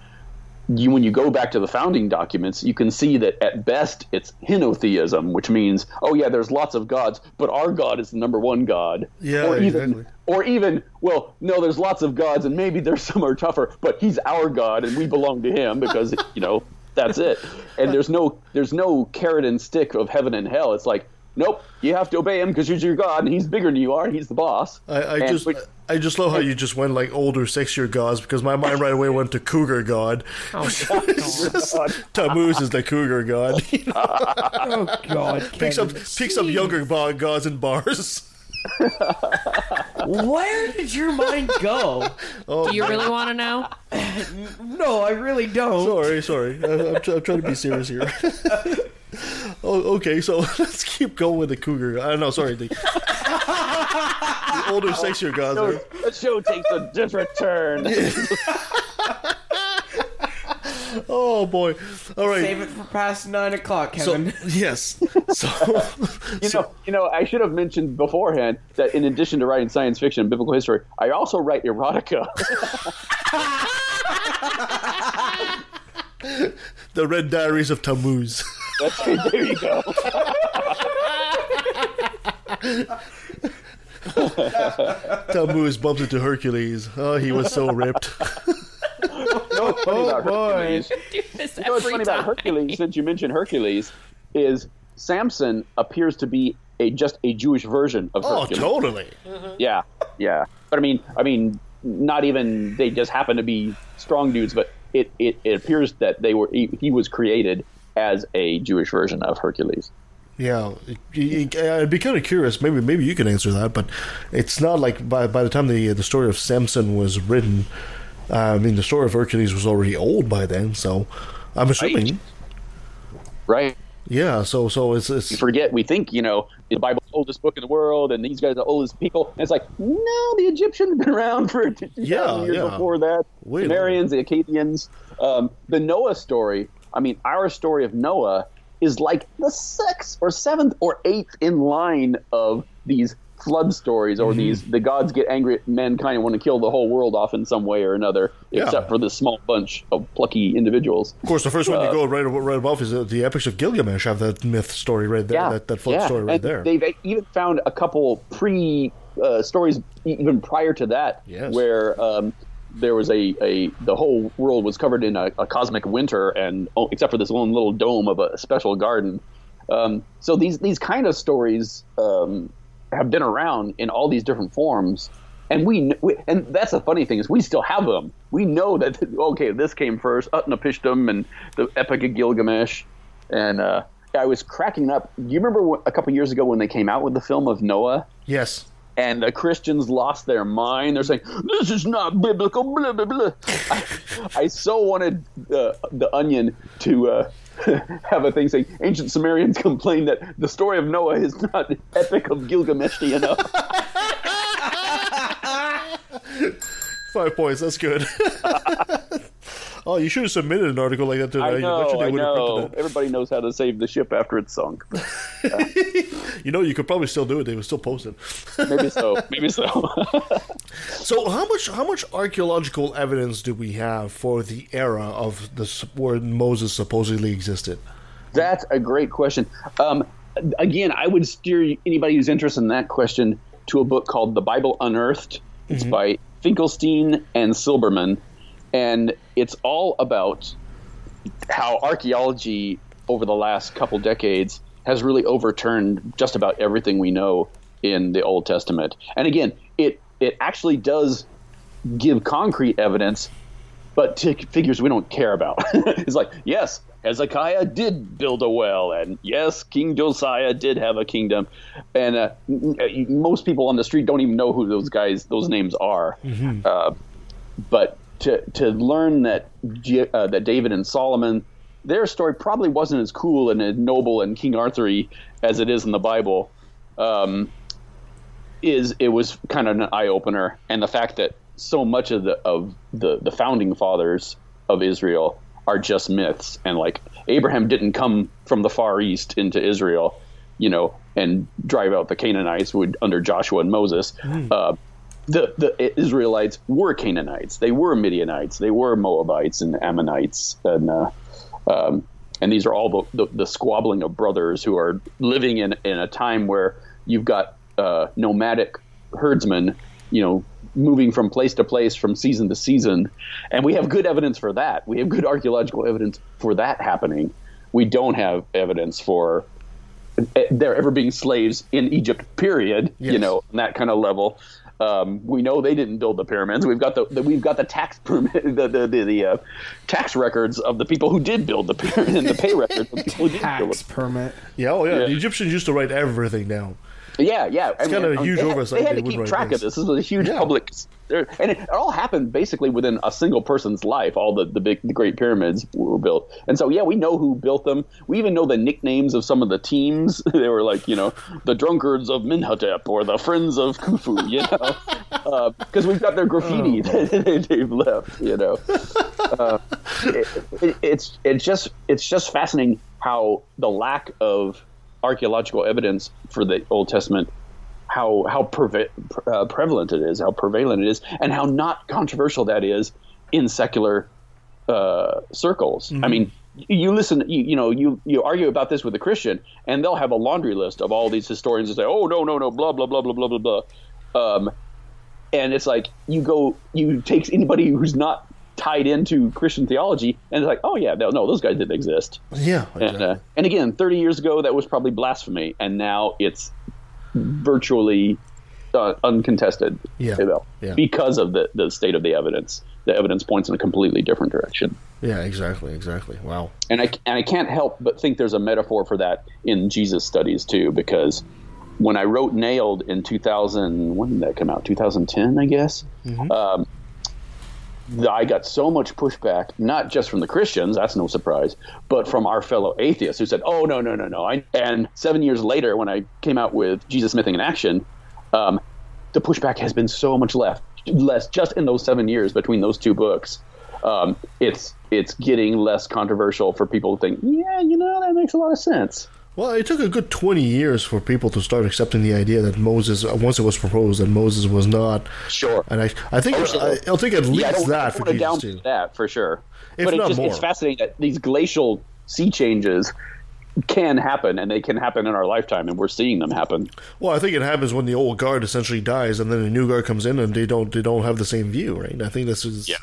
you when you go back to the founding documents, you can see that at best it's henotheism, which means oh yeah, there's lots of gods, but our God is the number one God. Yeah, or even, exactly. Or even well, no, there's lots of gods, and maybe there's some are tougher, but he's our God, and we belong to him because you know that's it. And there's no there's no carrot and stick of heaven and hell. It's like nope, you have to obey him because he's your God, and he's bigger than you are, and he's the boss. I, I And- just I just love how you just went like older, sexier gods because my mind right away went to cougar god. Oh, god. Tammuz is the cougar god. oh God! picks up picks up younger bo- gods in bars. Where did your mind go? Oh, Do you really want to know? no, I really don't. Sorry, sorry. I, I'm, try- I'm trying to be serious here. oh, okay, so let's keep going with the cougar. I don't know, sorry. The, the older, sexier guys. So, the show takes a different turn. Oh boy! All right. Save it for past nine o'clock, So Kevin. yes. So You know, you know, I should have mentioned beforehand that in addition to writing science fiction and biblical history, I also write erotica. the Red Diaries of Tammuz. That's there you go. Tammuz bumps into Hercules. Oh, he was so ripped. Oh, you know what's funny about Hercules? You know what's funny time. about Hercules, since you mentioned Hercules, is Samson appears to be a just a Jewish version of Oh, Hercules. totally. Yeah, yeah. But I mean, I mean, not even they just happen to be strong dudes, but it, it, it appears that they were he, he was created as a Jewish version of Hercules. Yeah, I'd be kind of curious. Maybe maybe you can answer that, but it's not like by by the time the the story of Samson was written. Uh, I mean, the story of Hercules was already old by then, so I'm assuming. Right. Yeah. So so it's, it's We forget. We think you know the Bible's the oldest book in the world, and these guys are the oldest people. And it's like no, the Egyptians have been around for Yeah, years yeah. before that. Wait Sumerians, the Akkadians, um, the Noah story. I mean, our story of Noah is like the sixth or seventh or eighth in line of these flood stories, or Mhm. these the gods get angry at mankind and want to kill the whole world off in some way or another, Yeah. except for this small bunch of plucky individuals. Of course, the first one Uh, you go right right above is uh, the epics of Gilgamesh. Have that myth story right there, that, that flood yeah. story right and there. They've even found a couple pre uh, stories even prior to that, Yes. where um, there was a, a the whole world was covered in a, a cosmic winter, and oh, except for this one little dome of a special garden. Um, so these these kind of stories um, have been around in all these different forms. And we, we, and that's the funny thing is we still have them. We know that okay, this came first, Utnapishtim and the Epic of Gilgamesh, and uh, I was cracking up. Do you remember a couple years ago when they came out with the film of Noah? Yes. And the Christians lost their mind. They're saying this is not biblical. Blah blah blah. I, I so wanted the the Onion to uh, have a thing saying ancient Sumerians complained that the story of Noah is not epic of Gilgamesh enough. Five points. That's good. oh, you should have submitted an article like that to. I know, I know. Everybody knows how to save the ship after it's sunk. it. You know, you could probably still do it. They would still post it. Maybe so. Maybe so. So, how much how much archaeological evidence do we have for the era of the where Moses supposedly existed? That's a great question. Um, again, I would steer anybody who's interested in that question to a book called The Bible Unearthed. It's Mhm. by Finkelstein and Silberman, and it's all about how archaeology over the last couple decades has really overturned just about everything we know in the Old Testament. And again, it it actually does give concrete evidence, but to figures we don't care about. it's like, yes, Hezekiah did build a well, and yes, King Josiah did have a kingdom, and uh, most people on the street don't even know who those guys, those names are. Uh, but to to learn that uh, that David and Solomon, their story probably wasn't as cool and as noble and King Arthury as it is in the Bible. Um, is it was kind of an eye opener, and the fact that so much of the of the the founding fathers of Israel are just myths, and like Abraham didn't come from the far east into Israel, you know, and drive out the Canaanites would under Joshua and Moses. Uh, the the Israelites were Canaanites, they were Midianites, they were Moabites and Ammonites, and uh, um, and these are all the, the, the squabbling of brothers who are living in in a time where you've got uh, nomadic herdsmen, you know, moving from place to place, from season to season, and we have good evidence for that. We have good archaeological evidence for that happening. We don't have evidence for eh, there ever being slaves in Egypt. Period. You know, on that kind of level. Um, we know they didn't build the pyramids. We've got the, the we've got the tax permit, the the the, the uh, tax records of the people who did build the pyramid and the pay records of the people who did build Tax permit. Yeah, oh yeah. Yeah. The Egyptians used to write everything down. Yeah, yeah. It's kind of a um, huge they had, oversight They had they to keep track this. of this. This was a huge public, er, and it all happened basically within a single person's life. All the the big, the Great Pyramids were built, and so yeah, we know who built them. We even know the nicknames of some of the teams. they were like, you know, the drunkards of Minhotep or the friends of Khufu, you know, uh, because we've got their graffiti oh, that they've left, you know. Uh, it, it, it's it's just it's just fascinating how the lack of archaeological evidence for the Old Testament, how how preve- uh, prevalent it is, how prevalent it is, and how not controversial that is in secular uh, circles. I mean, you listen, you, you know, you you argue about this with a Christian, and they'll have a laundry list of all these historians and say, "Oh no, no, no, blah blah blah blah blah blah blah," um, and it's like you go, you take anybody who's not tied into Christian theology, and it's like, "Oh yeah, no, no, those guys didn't exist." Yeah. And, uh, and again, 30 years ago, that was probably blasphemy, and now it's virtually uh, uncontested. Yeah. you know, Yeah. because of the, the state of the evidence. The evidence points in a completely different direction. Yeah, exactly, exactly. Wow. And I, and I can't help but think there's a metaphor for that in Jesus studies too, because when I wrote Nailed in 2000, when did that come out? 2010, I guess. Um, the- I got so much pushback, not just from the Christians, that's no surprise, but from our fellow atheists who said, "Oh no, no, no, no!" And seven years later, when I came out with Jesus Mything in Action, um, the pushback has been so much left, less just in those seven years between those two books. Um, it's it's getting less controversial for people to think, yeah, you know, that makes a lot of sense. Well, it took a good 20 years for people to start accepting the idea that Moses, uh, once it was proposed, that Moses was not. Sure. And I, I think. I, I'll take at least yeah, I don't, that I for Jesus to too. that for sure. If but it's not just it's fascinating that these glacial sea changes can happen, and they can happen in our lifetime, and we're seeing them happen. Well, I think it happens when the old guard essentially dies, and then a new guard comes in, and they don't they don't have the same view, right? I think this is. Yeah.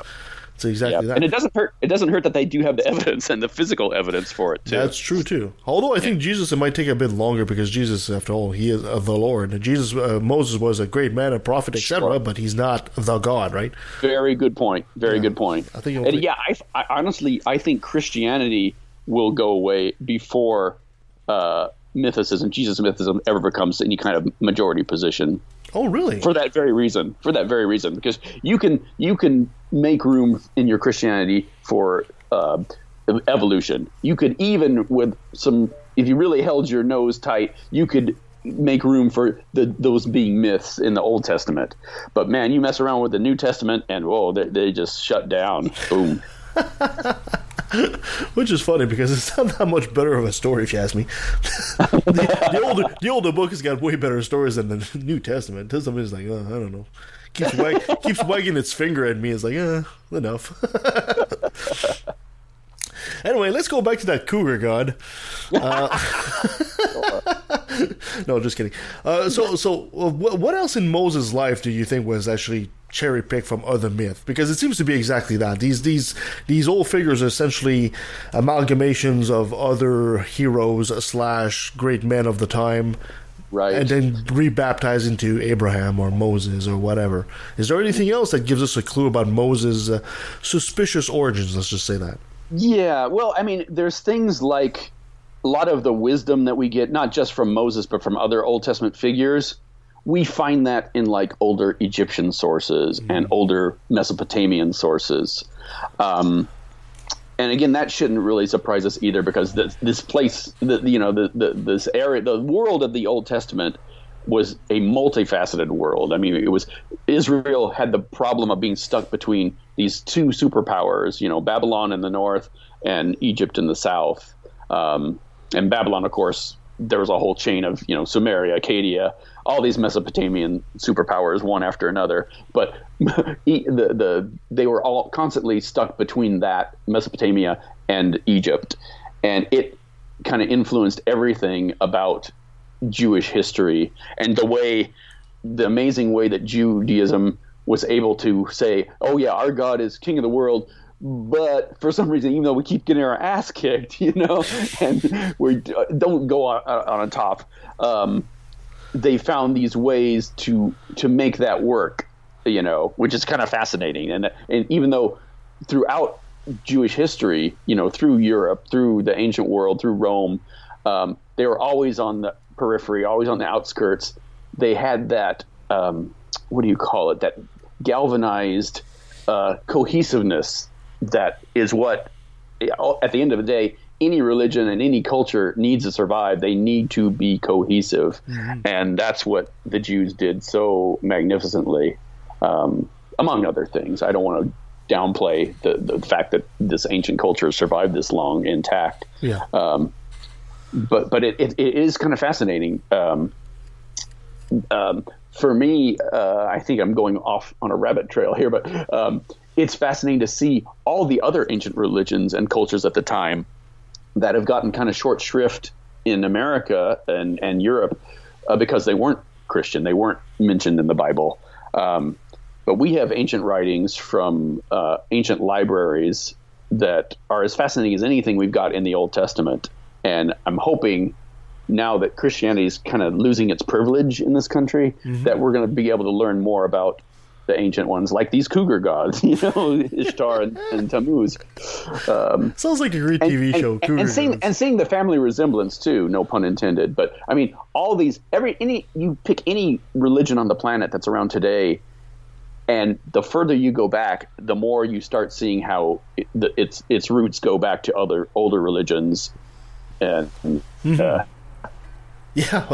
It's exactly that. And it doesn't hurt. It doesn't hurt that they do have the evidence and the physical evidence for it too. That's true too. Although I think Jesus it might take a bit longer because Jesus, after all, he is uh, the Lord. Jesus, uh, Moses was a great man, a prophet, etc. But he's not the God, right? Very good point. Very good point. I think and take- yeah, I, I honestly I think Christianity will go away before uh, mythicism, Jesus mythicism, ever becomes any kind of majority position. Oh, really? For that very reason. For that very reason, because you can you can make room in your Christianity for uh, evolution. You could even with some, if you really held your nose tight, you could make room for the those being myths in the Old Testament. But man, you mess around with the New Testament, and whoa, they, they just shut down. Boom. Which is funny because it's not that much better of a story, if you ask me. the, the older the older book has got way better stories than the New Testament. Testament is like, uh, I don't know, keeps wag, keeps wagging its finger at me. It's like, uh, enough. anyway, let's go back to that cougar god. Uh, no, just kidding. Uh, so, so uh, what else in Moses' life do you think was actually cherry picked from other myth? Because it seems to be exactly that. These these these old figures are essentially amalgamations of other heroes slash great men of the time. Right. And then rebaptized into Abraham or Moses or whatever. Is there anything else that gives us a clue about Moses' uh, suspicious origins? Let's just say that. Yeah, well, I mean, there's things like a lot of the wisdom that we get, not just from Moses, but from other Old Testament figures. We find that in like older Egyptian sources and older Mesopotamian sources. Um, and again, that shouldn't really surprise us either, because this, this place, the, you know, the, the this area, the world of the Old Testament was a multifaceted world. I mean, it was Israel had the problem of being stuck between these two superpowers, you know, Babylon in the north and Egypt in the south. Um, and Babylon, of course, there was a whole chain of, you know, Sumeria, Acadia, all these Mesopotamian superpowers, one after another. But the the they were all constantly stuck between that Mesopotamia and Egypt, and it kind of influenced everything about Jewish history and the way, the amazing way that Judaism was able to say, "Oh yeah, our God is King of the world." But for some reason, even though we keep getting our ass kicked, you know, and we don't go on, on top, um, they found these ways to to make that work, you know, which is kind of fascinating. And and even though throughout Jewish history, you know, through Europe, through the ancient world, through Rome, um, they were always on the periphery, always on the outskirts, they had that um, what do you call it? That galvanized uh, cohesiveness that is what, at the end of the day, any religion and any culture needs to survive. They need to be cohesive, and that's what the Jews did so magnificently, um, among other things. I don't want to downplay the, the fact that this ancient culture survived this long intact. Yeah. Um, but but it, it, it is kind of fascinating. Um, um, for me, uh, I think I'm going off on a rabbit trail here, but um, it's fascinating to see all the other ancient religions and cultures at the time that have gotten kind of short shrift in America and, and Europe uh, because they weren't Christian. They weren't mentioned in the Bible. Um, but we have ancient writings from uh, ancient libraries that are as fascinating as anything we've got in the Old Testament. And I'm hoping now that Christianity is kind of losing its privilege in this country, that we're going to be able to learn more about the ancient ones, like these cougar gods, you know, Ishtar and, and Tammuz. Um, Sounds like a great and- TV and- show. and, seeing and seeing the family resemblance too, no pun intended. But I mean, all these every any you pick any religion on the planet that's around today, and the further you go back, the more you start seeing how it, the, its its roots go back to other older religions, and uh, Yeah,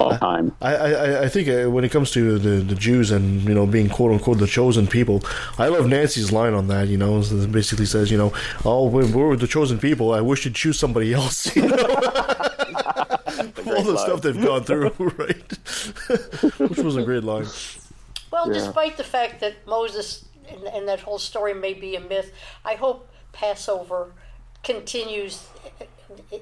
all time. I, I, I think uh, when it comes to the, the Jews and you know being quote unquote the chosen people, I love Nancy's line on that. You know, it basically says, you know, oh, when we're the chosen people, I wish you'd choose somebody else. You know? All the line. stuff they've gone through, right? Which was a great line. Well, Yeah. despite the fact that Moses and, and that whole story may be a myth, I hope Passover continues i-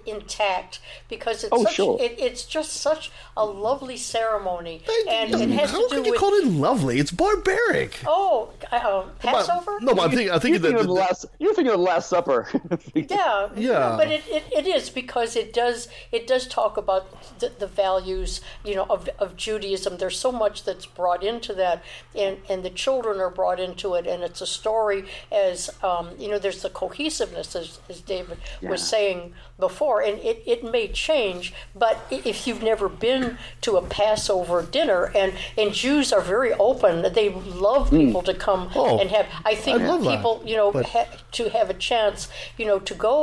intact because it's Oh, such, sure. it, it's just such a lovely ceremony, and it has How to can do you with call it lovely? It's barbaric. oh uh, Passover. No, but I'm thinking, I'm thinking You're thinking that of the last. You're thinking of the Last Supper. Yeah, Yeah. but it, it, it is because it does it does talk about the, the values you know of, of Judaism. There's so much that's brought into that, and and the children are brought into it, and it's a story as um, you know. There's the cohesiveness as, as David was saying before, and it, it may change, but if you've never been to a Passover dinner, and and Jews are very open, they love hmm. people to come Oh, and have. I think I love that. people you know But- ha- to have a chance, you know, to go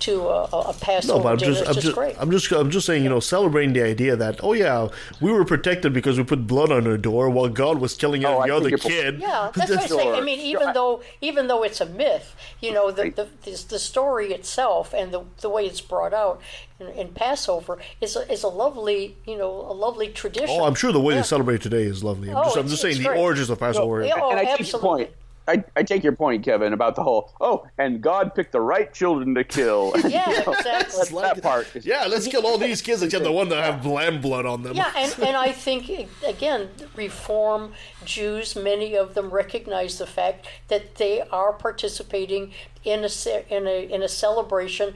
to a, a a Passover No, but I'm dinner just, I'm just, just, great. I'm just, I'm just saying, you know, celebrating the idea that, oh yeah, we were protected because we put blood on our door while God was killing Oh, every I other kid. yeah, that's what I'm saying. I mean, even though even though it's a myth, you know, the the, the, the story itself and the the way it's brought out in, in Passover is a, is a lovely, you know, a lovely tradition. Oh, I'm sure the way Yeah. they celebrate today is lovely. I'm Oh, just, I'm just saying it's the origins of Passover. Yeah, oh, and I oh, take your absolutely. point. I, I take your point, Kevin, about the whole oh, and God picked the right children to kill. Yeah, You know, exactly. that, that part. Is, yeah, let's kill all these kids except the one that have lamb blood on them. Yeah, and, and I think again, Reform Jews, many of them recognize the fact that they are participating in a in a in a celebration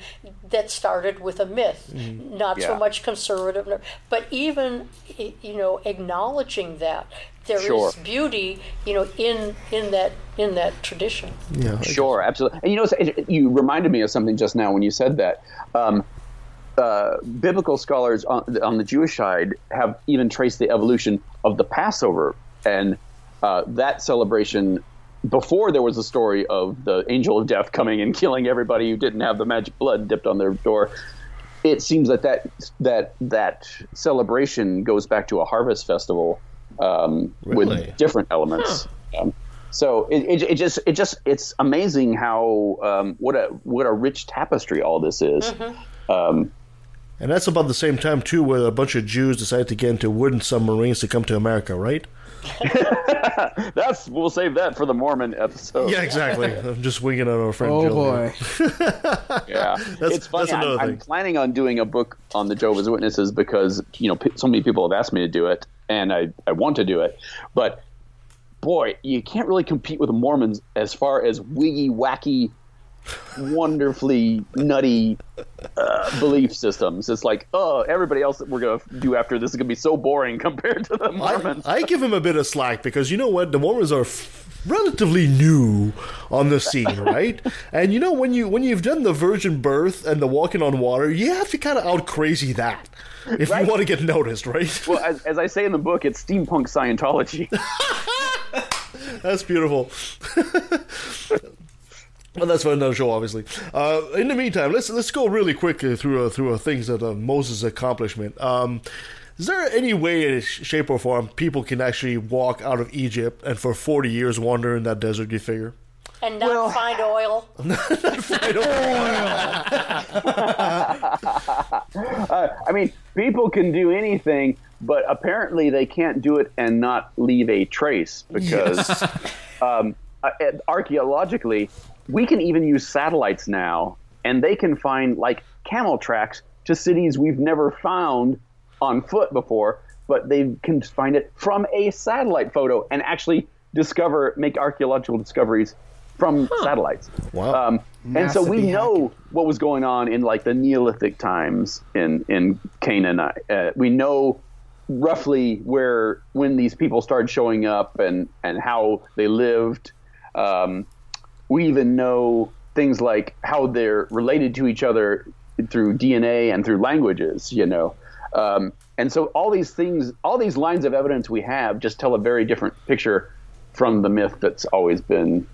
that started with a myth, Mhm. not so much conservative, but even you know acknowledging that there is Sure. beauty, you know, in in that in that tradition. Yeah, sure, absolutely. And you know, it, it- you reminded me of something just now when you said that. Um, uh, biblical scholars on, on the Jewish side have even traced the evolution of the Passover and uh, that celebration before there was a story of the angel of death coming and killing everybody who didn't have the magic blood dipped on their door. It seems that that that that celebration goes back to a harvest festival um, Really? with different elements. Um, so it, it, it just it just it's amazing how um, what a what a rich tapestry all this is. Um, And that's about the same time too, where a bunch of Jews decided to get into wooden submarines to come to America, right? That's we'll save that for the Mormon episode. Yeah, exactly. I'm just winging on our friend Oh, Jill. boy. yeah, That's- it's funny. that's another I'm, I'm planning on doing a book on the Jehovah's Witnesses because you know so many people have asked me to do it, and I I want to do it, but boy, you can't really compete with the Mormons as far as wiggy wacky, wonderfully nutty uh, belief systems. It's like, oh, everybody else that we're gonna do after this is gonna be so boring compared to the Mormons. I give him a bit of slack because you know what? The Mormons are f- relatively new on the scene, right? and you know when you when you've done the virgin birth and the walking on water, you have to kind of out crazy that if Right. you want to get noticed, right? Well, as, as I say in the book, it's steampunk Scientology. That's beautiful. Well, that's for another show, obviously. Uh, in the meantime, let's let's go really quick uh, through uh, through uh, things that uh, Moses' accomplishment. Um, is there any way, uh, sh- shape, or form, people can actually walk out of Egypt and for forty years wander in that desert? You figure? And not find oil. uh, I mean, people can do anything, but apparently they can't do it and not leave a trace because um, uh, archaeologically, we can even use satellites now, and they can find like camel tracks to cities we've never found on foot before, but they can find it from a satellite photo and actually discover, make archaeological discoveries from satellites. Wow. Um, and so we be know what was going on in like the Neolithic times in in Canaan. Uh, we know roughly where when these people started showing up and and how they lived. Um, we even know things like how they're related to each other through DNA and through languages. You know. Um, and so all these things, all these lines of evidence we have, just tell a very different picture from the myth that's always been,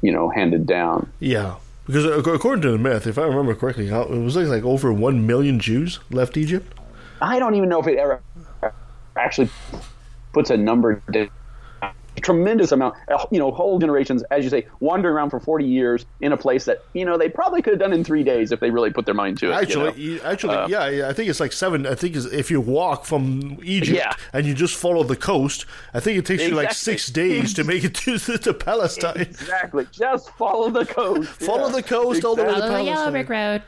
you know, handed down. Yeah, because according to the myth, if I remember correctly, it was like, like over one million Jews left Egypt. I don't even know if it ever actually puts a number down. Tremendous amount, uh, you know, whole generations, as you say, wandering around for 40 years in a place that, you know, they probably could have done in three days if they really put their mind to it. you Actually, know? actually, Uh, yeah, yeah, I think it's like seven. I think it's, if you walk from Egypt Yeah. and you just follow the coast, I think it takes you like six days to make it to, to Palestine. Exactly. Just follow the coast. Follow Yeah. the coast all the way to Follow the yellow brick road.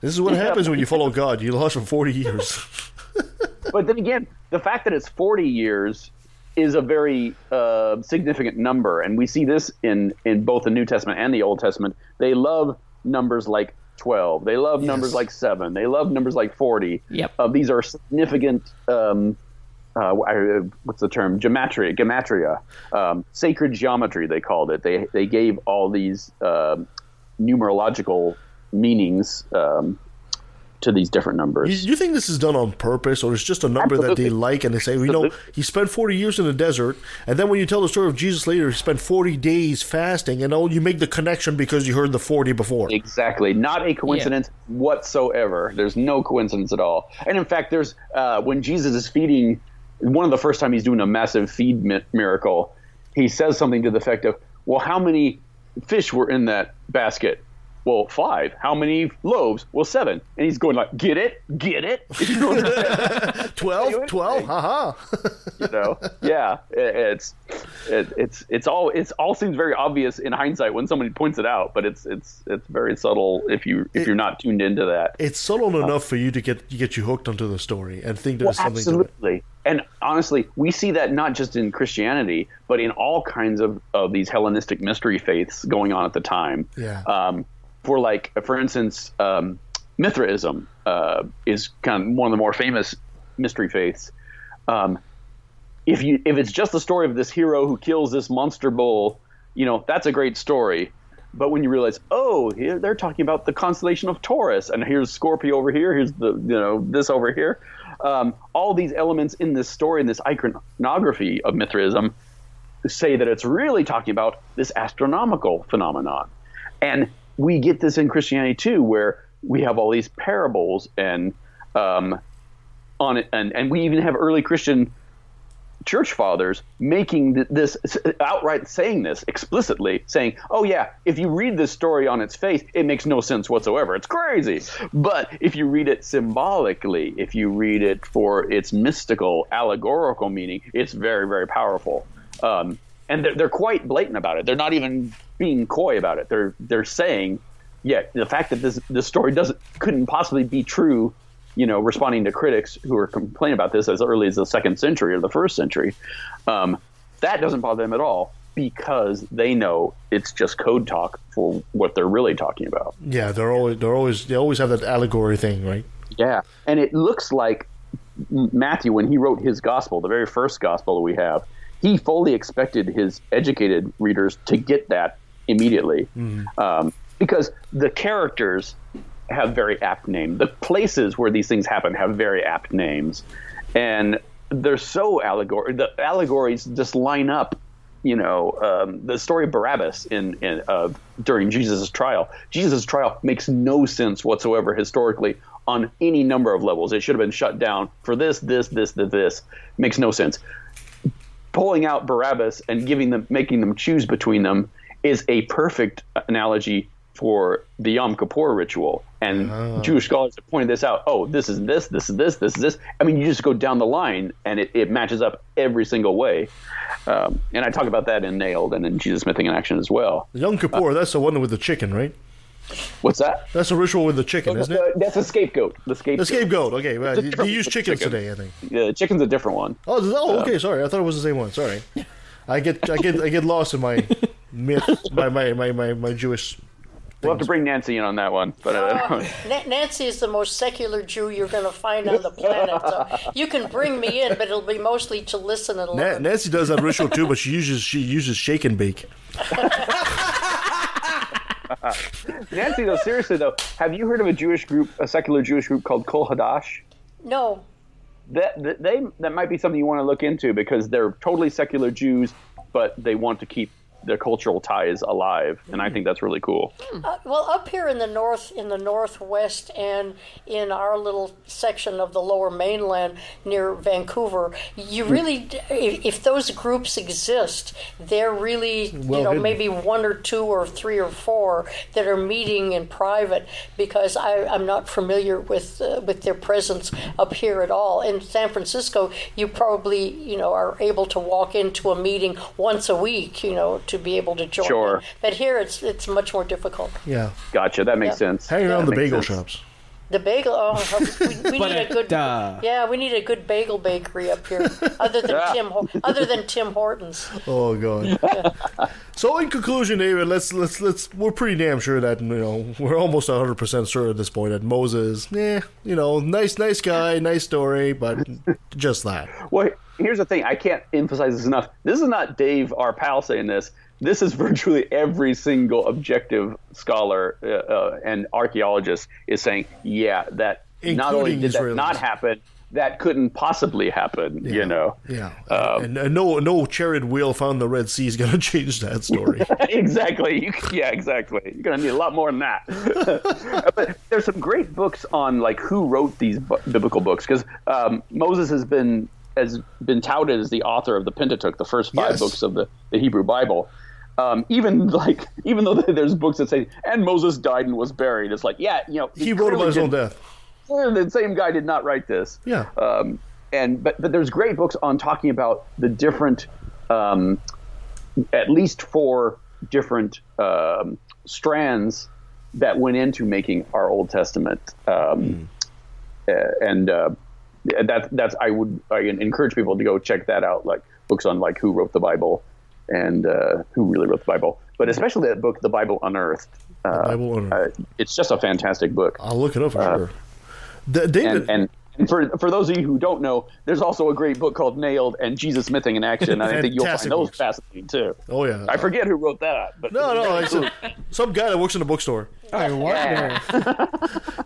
This is what Yeah. happens when you follow God. You lost for forty years. but then again, the fact that it's 40 years is a very uh, significant number, and we see this in in both the New Testament and the Old Testament. They love numbers like 12. They love numbers like seven. They love numbers like 40. Yep. Uh, these are significant. Um, uh, what's the term? Gematria, gematria, um, sacred geometry. They called it. They they gave all these um numerological meanings um, to these different numbers. You, you think this is done on purpose, or it's just a number that they like, and they say, you know, he spent forty years in the desert, and then when you tell the story of Jesus later, he spent forty days fasting, and oh, you make the connection because you heard the forty before. Exactly. Not a coincidence whatsoever. There's no coincidence at all. And in fact, there's uh, when Jesus is feeding, one of the first time he's doing a massive feed mi- miracle, he says something to the effect of, "Well, how many fish were in that basket?" Well, five. How many loaves? Well, seven. And he's going like, "Get it? Get it?" He's going like, Twelve, twelve, haha. you know yeah it, it's it, it's it's all it's all seems very obvious in hindsight when somebody points it out but it's it's it's very subtle if you if you're not tuned into that It's subtle enough for you to get get you hooked onto the story and think there's Well, something to it. absolutely and honestly we see that not just in christianity but in all kinds of, of these hellenistic mystery faiths going on at the time Yeah. um, for like for instance um, mithraism uh, is kind of one of the more famous mystery faiths. Um, if you if it's just the story of this hero who kills this monster bull you know that's a great story. But when you realize oh they're talking about the constellation of taurus and here's scorpio over here here's the you know this over here. Um, all these elements in this story in this iconography of mithraism say that it's really talking about this astronomical phenomenon. And we get this in Christianity too, where we have all these parables and um, on it, and and we even have early Christian church fathers making th- this outright saying this explicitly saying oh yeah if you read this story on its face it makes no sense whatsoever. It's crazy. But if you read it symbolically if you read it for its mystical allegorical meaning it's very very powerful. Um, and they're, they're quite blatant about it they're not even being coy about it they're they're saying yeah the fact that this this story doesn't couldn't possibly be true you know, responding to critics who are complaining about this as early as the second century or the first century, um, that doesn't bother them at all because they know it's just code talk for what they're really talking about. Yeah, they're always they're always they always have that allegory thing, right? Yeah, and it looks like Matthew when he wrote his gospel, the very first gospel that we have, he fully expected his educated readers to get that immediately um, because the characters have very apt names. The places where these things happen have very apt names, and they're so allegory. The allegories just line up. You know, um, the story of Barabbas in, in uh, during Jesus' trial. Jesus' trial makes no sense whatsoever historically on any number of levels. It should have been shut down for this, this, this, this, this. Makes no sense pulling out Barabbas and giving them, making them choose between them, is a perfect analogy for the Yom Kippur ritual. And Jewish scholars have pointed this out. Oh, this is this, this is this, this is this. I mean, you just go down the line, and it, it matches up every single way. Um, and I talk about that in Nailed and in Jesus Mything in Action as well. Yom Kippur, that's the one with the chicken, right? What's that? That's a ritual with the chicken, isn't it? That's a scapegoat. The scapegoat. The scapegoat. Okay, well, you, different you used chickens chicken. today, I think. Yeah, chicken's a different one. Oh, this- oh, Uh, okay. Sorry, I thought it was the same one. Sorry, I get, I get, I get lost in my myth, my, my, my, my, my Jewish. We'll have to bring Nancy in on that one. But uh, Na- Nancy is the most secular Jew you're going to find on the planet. So you can bring me in, but it'll be mostly to listen and Na- learn. Nancy does that ritual too, but she uses she uses shake and bake. Nancy, though, seriously though, have you heard of a Jewish group, a secular Jewish group called Kol Hadash? No, That, that they that might be something you want to look into because they're totally secular Jews, but they want to keep their cultural ties alive, and I think that's really cool. Uh, well, up here in the north, in the northwest, and in our little section of the lower mainland near Vancouver, you really, if, if those groups exist, they're really, Well you know, hidden. maybe one or two or three or four that are meeting in private because I, I'm not familiar with uh, with their presence up here at all. In San Francisco, you probably, you know, are able to walk into a meeting once a week, you know, to be able to join. Sure. But here, it's it's much more difficult. Yeah, Gotcha. That makes Yeah. sense. hang around That the bagel sense. shops. The bagel. Oh, we, we need a good. Ba-da-da. Yeah, we need a good bagel bakery up here. Other than Tim, other than Tim Hortons. Oh god. so in conclusion, David, let's let's let's we're pretty damn sure that you know we're almost hundred percent sure at this point that Moses, yeah, you know, nice nice guy, nice story, but just that. Well, here's the thing. I can't emphasize this enough. This is not Dave, our pal, saying this. This is virtually every single objective scholar uh, uh, and archaeologist is saying, yeah, that not only Including did that not happen, that couldn't possibly happen. You know. Yeah, Um, and, and no no chariot wheel found in the Red Sea is going to change that story. exactly. You, yeah, exactly. You're gonna need a lot more than that. but there's some great books on like who wrote these bu- biblical books because um, Moses has been has been touted as the author of the Pentateuch, the first five Yes. books of the, the Hebrew Bible. Um, even like even though there's books that say and Moses died and was buried, it's like yeah, you know he wrote about his own death. the same guy did not write this. Yeah. Um, and but but there's great books on talking about the different, um, at least four different um, strands that went into making our Old Testament. Um, uh, and uh, that that's I would I encourage people to go check that out, like books on like who wrote the Bible and uh, who really wrote the Bible, but especially that book, The Bible Unearthed. Uh, Bible Unearthed. Uh, it's just a fantastic book. I'll look it up for Uh, sure. D- David, and, and, and for for those of you who don't know, there's also a great book called Nailed and Jesus Mything in Action. I think you'll find those books. fascinating too. Oh yeah. I forget who wrote that, but no, no, it's a- some guy that works in a bookstore. I wonder.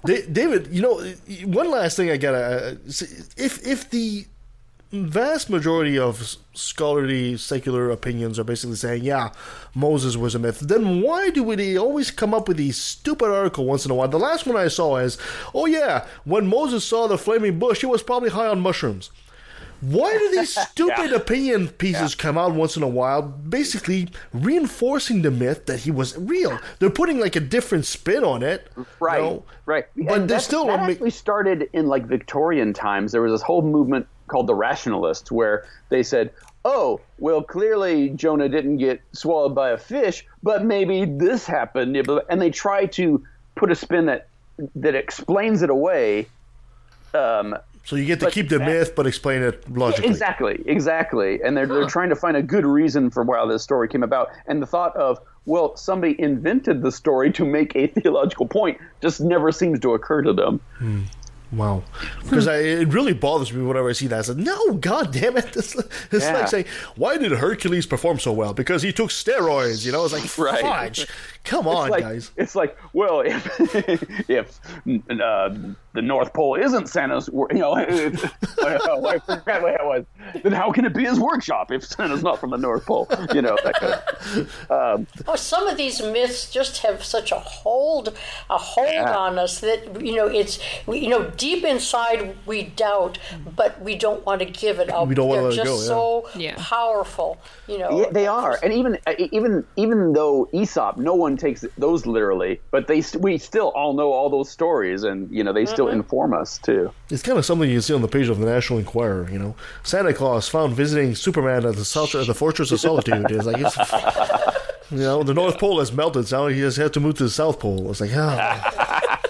Da- David, you know, one last thing I gotta uh, if if the vast majority of scholarly secular opinions are basically saying, yeah, Moses was a myth, then why do we always come up with these stupid article once in a while? The last one I saw is, oh yeah, when Moses saw the flaming bush, he was probably high on mushrooms. Why do these stupid Yeah. opinion pieces come out once in a while, basically reinforcing the myth that he was real? They're putting like a different spin on it, Right, you know? right. But And they still that actually started in like Victorian times. There was this whole movement called the rationalists, where they said, "Oh, well, clearly Jonah didn't get swallowed by a fish, but maybe this happened," and they try to put a spin that that explains it away. Um, So you get to keep the that- myth, but explain it logically. Exactly, exactly. And they're, they're trying to find a good reason for why this story came about. And the thought of, well, somebody invented the story to make a theological point just never seems to occur to them. Wow, because it really bothers me whenever I see that. I said, "No, God damn it!" It's, it's Yeah. like saying, "Why did Hercules perform so well? Because he took steroids." You know, it's like, Right. fudge. Come It's on, like- guys. It's like, well, if if uh, the North Pole isn't Santa's, wor- you know, if, oh, I forgot what it was. Then how can it be his workshop if Santa's not from the North Pole? You know, that kind of, um, Oh, some of these myths just have such a hold, a hold Yeah. on us that you know it's we- you know deep inside we doubt, but we don't want to give it up. We don't wanna They're let it just go, so powerful. You know, yeah, they are, and even even even though Aesop, no one takes those literally, but they st- we still all know all those stories, and you know they still Mm-hmm. inform us too. It's kind of something you see on the page of the National Enquirer. You know, Santa Claus found visiting Superman at the, Sol- at the Fortress of Solitude. It's like, it's, you know, the North Pole has melted. So he has had to move to the South Pole. It's like, ah.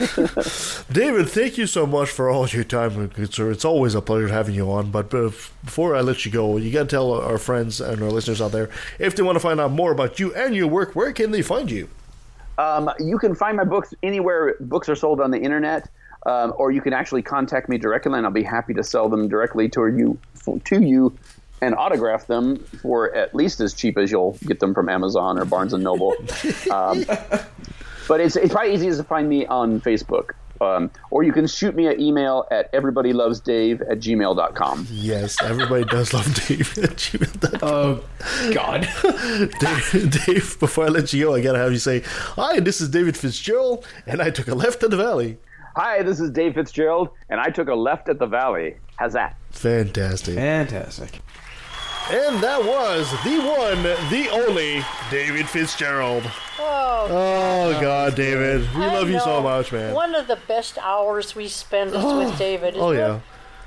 David, thank you so much for all your time, sir. It's always a pleasure having you on. But uh, before I let you go, you got to tell our friends and our listeners out there if they want to find out more about you and your work, where can they find you? Um, you can find my books anywhere books are sold on the internet, um, or you can actually contact me directly, and I'll be happy to sell them directly to you to you and autograph them for at least as cheap as you'll get them from Amazon or Barnes and Noble. um, but it's it's probably easiest to find me on Facebook. Um, or you can shoot me an email at everybodylovesdave at gmail.com. Yes, everybody does love Dave at gmail.com. Oh, God. Dave, Dave, before I let you go, I gotta have you say, Hi, this is David Fitzgerald, and I took a left at the valley. Hi, this is Dave Fitzgerald, and I took a left at the valley. How's that? Fantastic. Fantastic. And that was the one, the only David Fitzgerald. Oh, Oh, God, David. We I love you so much, man. One of the best hours we spend is with David. Oh, yeah.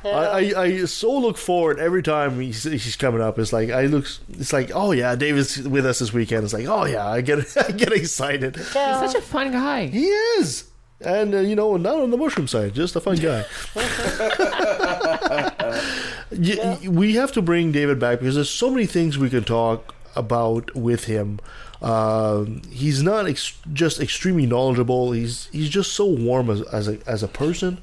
Yeah. I, I, I so look forward every time he's, he's coming up. It's like I look. It's like oh yeah, David's with us this weekend. It's like oh yeah, I get I get excited. He's such a fun guy. He is, and uh, you know, not on the mushroom side, just a fun guy. Y- y- We have to bring David back because there's so many things we can talk about with him. Um, he's not ex- just extremely knowledgeable. He's he's just so warm as, as a as a person,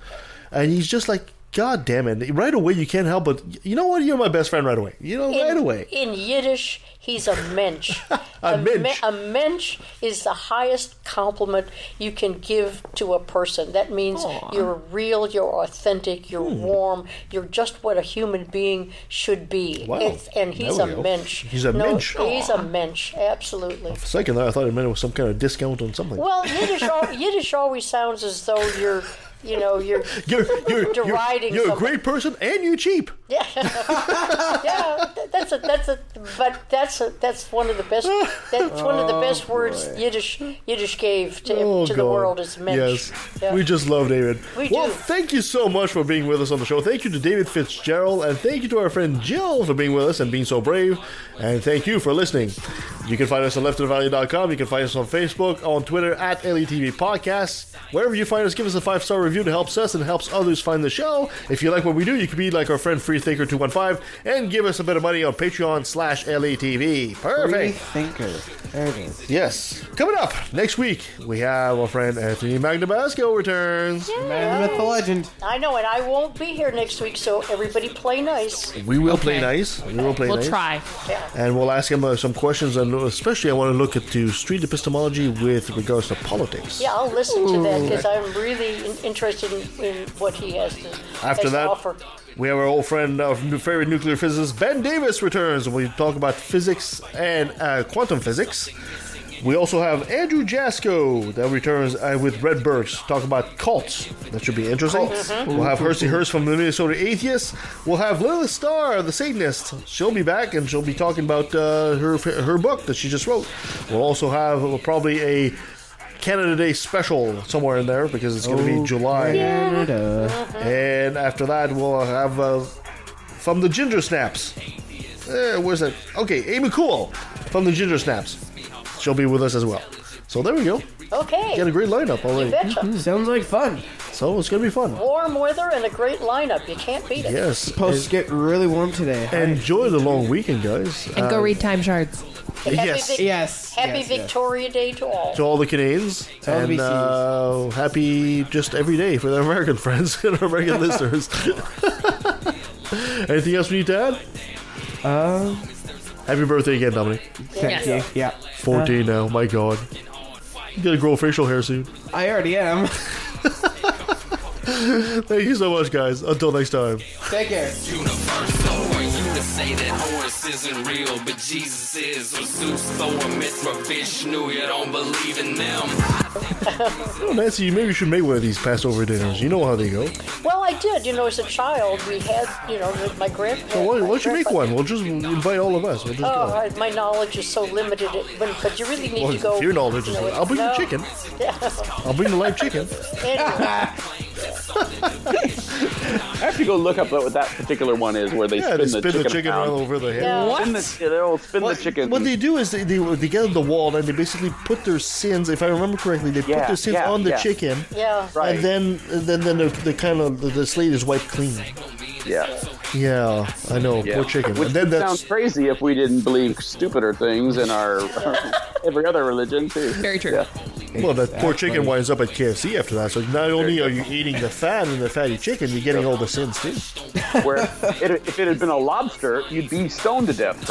and he's just like God damn it! Right away, you can't help but you know what? You're my best friend right away. You know, right away. In Yiddish, he's a mensch. A me- mensch. a mensch is the highest compliment you can give to a person. That means you're real, you're authentic, you're Hmm. warm, you're just what a human being should be. Wow. It's- and he's a go. mensch. He's a no, mensch. He's a mensch, absolutely. For a second there, I thought it meant it was some kind of discount on something. Well, Yiddish, Yiddish always sounds as though you're, you know, you're, you're you're deriding you're, you're a great person and you're cheap. Yeah, yeah. That's a that's a but that's a that's one of the best that's one of the Oh, best words Yiddish Yiddish gave to Oh, to the world is mensch. Yes, Yeah. we just love David. We well, do. thank you so much for being with us on the show. Thank you to David Fitzgerald, and thank you to our friend Jill for being with us and being so brave. And thank you for listening. You can find us on leftofthevalley.com. You can find us on Facebook, on Twitter at LETV Podcast. Wherever you find us, give us a five star review. It helps us and helps others find the show. If you like what we do, you can be like our friend Freethinker215 and give us a bit of money on Patreon slash LETV. Perfect. Free thinker. There. Yes. Coming up next week, we have our friend Anthony Magnabosco returns. Man, the legend. I know, and I won't be here next week, so everybody play nice. We will play nice. We will play nice. We'll nice. try. And we'll ask him uh, some questions, and especially I want to look at to street epistemology with regards to politics. Yeah, I'll listen to that because I'm really in- interested in, in what he has to, After has to that, offer. We have our old friend, our favorite nuclear physicist, Ben Davis returns, we talk about physics and uh, quantum physics. We also have Andrew Jasko that returns uh, with Red Burks, talk about cults. That should be interesting. We'll have Hersey Hurst from the Minnesota Atheists. We'll have Lilith Starr, the Satanist. She'll be back and she'll be talking about uh, her her book that she just wrote. We'll also have probably a Canada Day special somewhere in there because it's going to be Oh, July. Canada. And after that, we'll have uh, from the Ginger Snaps. Eh, where's that? Okay, Amy Cool from the Ginger Snaps. She'll be with us as well. So there we go. Okay. Got a great lineup already. betcha. Sounds like fun. So it's gonna be fun. Warm weather and a great lineup. You can't beat it. Yes. Supposed to get really warm today. Enjoy the long weekend, guys. And go Uh, read time shards. Happy Yes. Vic- Yes, Happy yes, yes. Victoria Day to all. To all the Canadians, To all the and uh, happy just every day for the American friends and our American listeners. Anything else we need to add? Uh, Happy birthday again, Dominic. thank you. Yeah. 14 now, my god. You gotta grow facial hair soon. I already am. Thank you so much, guys. Until next time. Take care. Universal for you to say that Horus isn't real, but Jesus is. Or Zeus, Thor, Mithra, Vishnu, you don't believe in them. Oh, Nancy, you maybe you should make one of these Passover dinners. You know how they go. Well, I did. You know, as a child, we had, you know, my grand. So why, why don't you make one? We'll just invite all of us. We'll just Oh, go. I- my knowledge is so limited, it- but, but you really need Well, to go. your knowledge is you know, I'll bring the chicken. Yeah. I'll bring the live chicken. Anyway. I have to go look up what that particular one is where they Yeah, spin, they the, chicken the chicken around. all over the head. Yeah. Spin the, they'll spin the chicken. What they do is they, they, they get on the wall and they basically put their sins, if I remember correctly, they put Yeah, their sins yeah, on the yeah. chicken. Yeah. Right. And then, and then, then the, the kind of the, the slate is wiped clean. Yeah. Yeah, I know. Yeah. Poor chicken. Which and then would that's sound crazy if we didn't believe stupider things in our every other religion too. Very true. Yeah. well, that poor chicken winds up at KFC after that. So not only are you eating the fat and the fatty chicken, you're getting all the sins too. Where it, if it had been a lobster, you'd be stoned to death.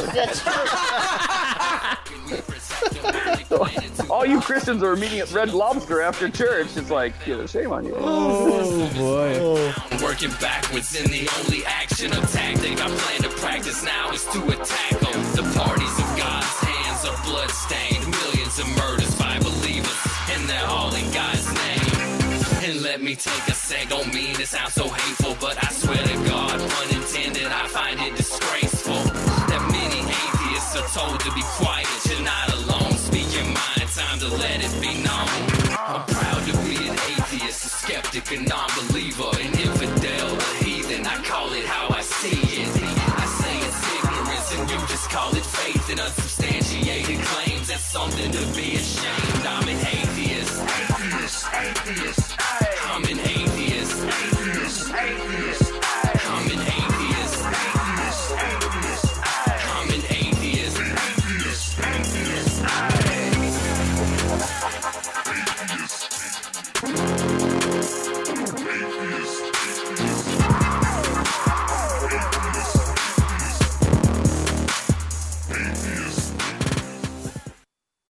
For That's true. all you Christians are meeting at Red Lobster after church, it's like, you know, shame on you. Oh boy. Oh. Working backwards in the only action or tactic I plan to practice now is to attack them. The parties of God's hands are bloodstained. Millions of murders by believers, and they're all in God's name. And let me take a sec, don't mean to sound so hateful, but I swear to God, pun intended, I find it disgraceful that many atheists are told to be quiet time to let it be known. I'm proud to be an atheist, a skeptic, a non believer, an infidel, a heathen. I call it how I see it. I say it's ignorance, and you just call it faith and unsubstantiated claims. That's something to be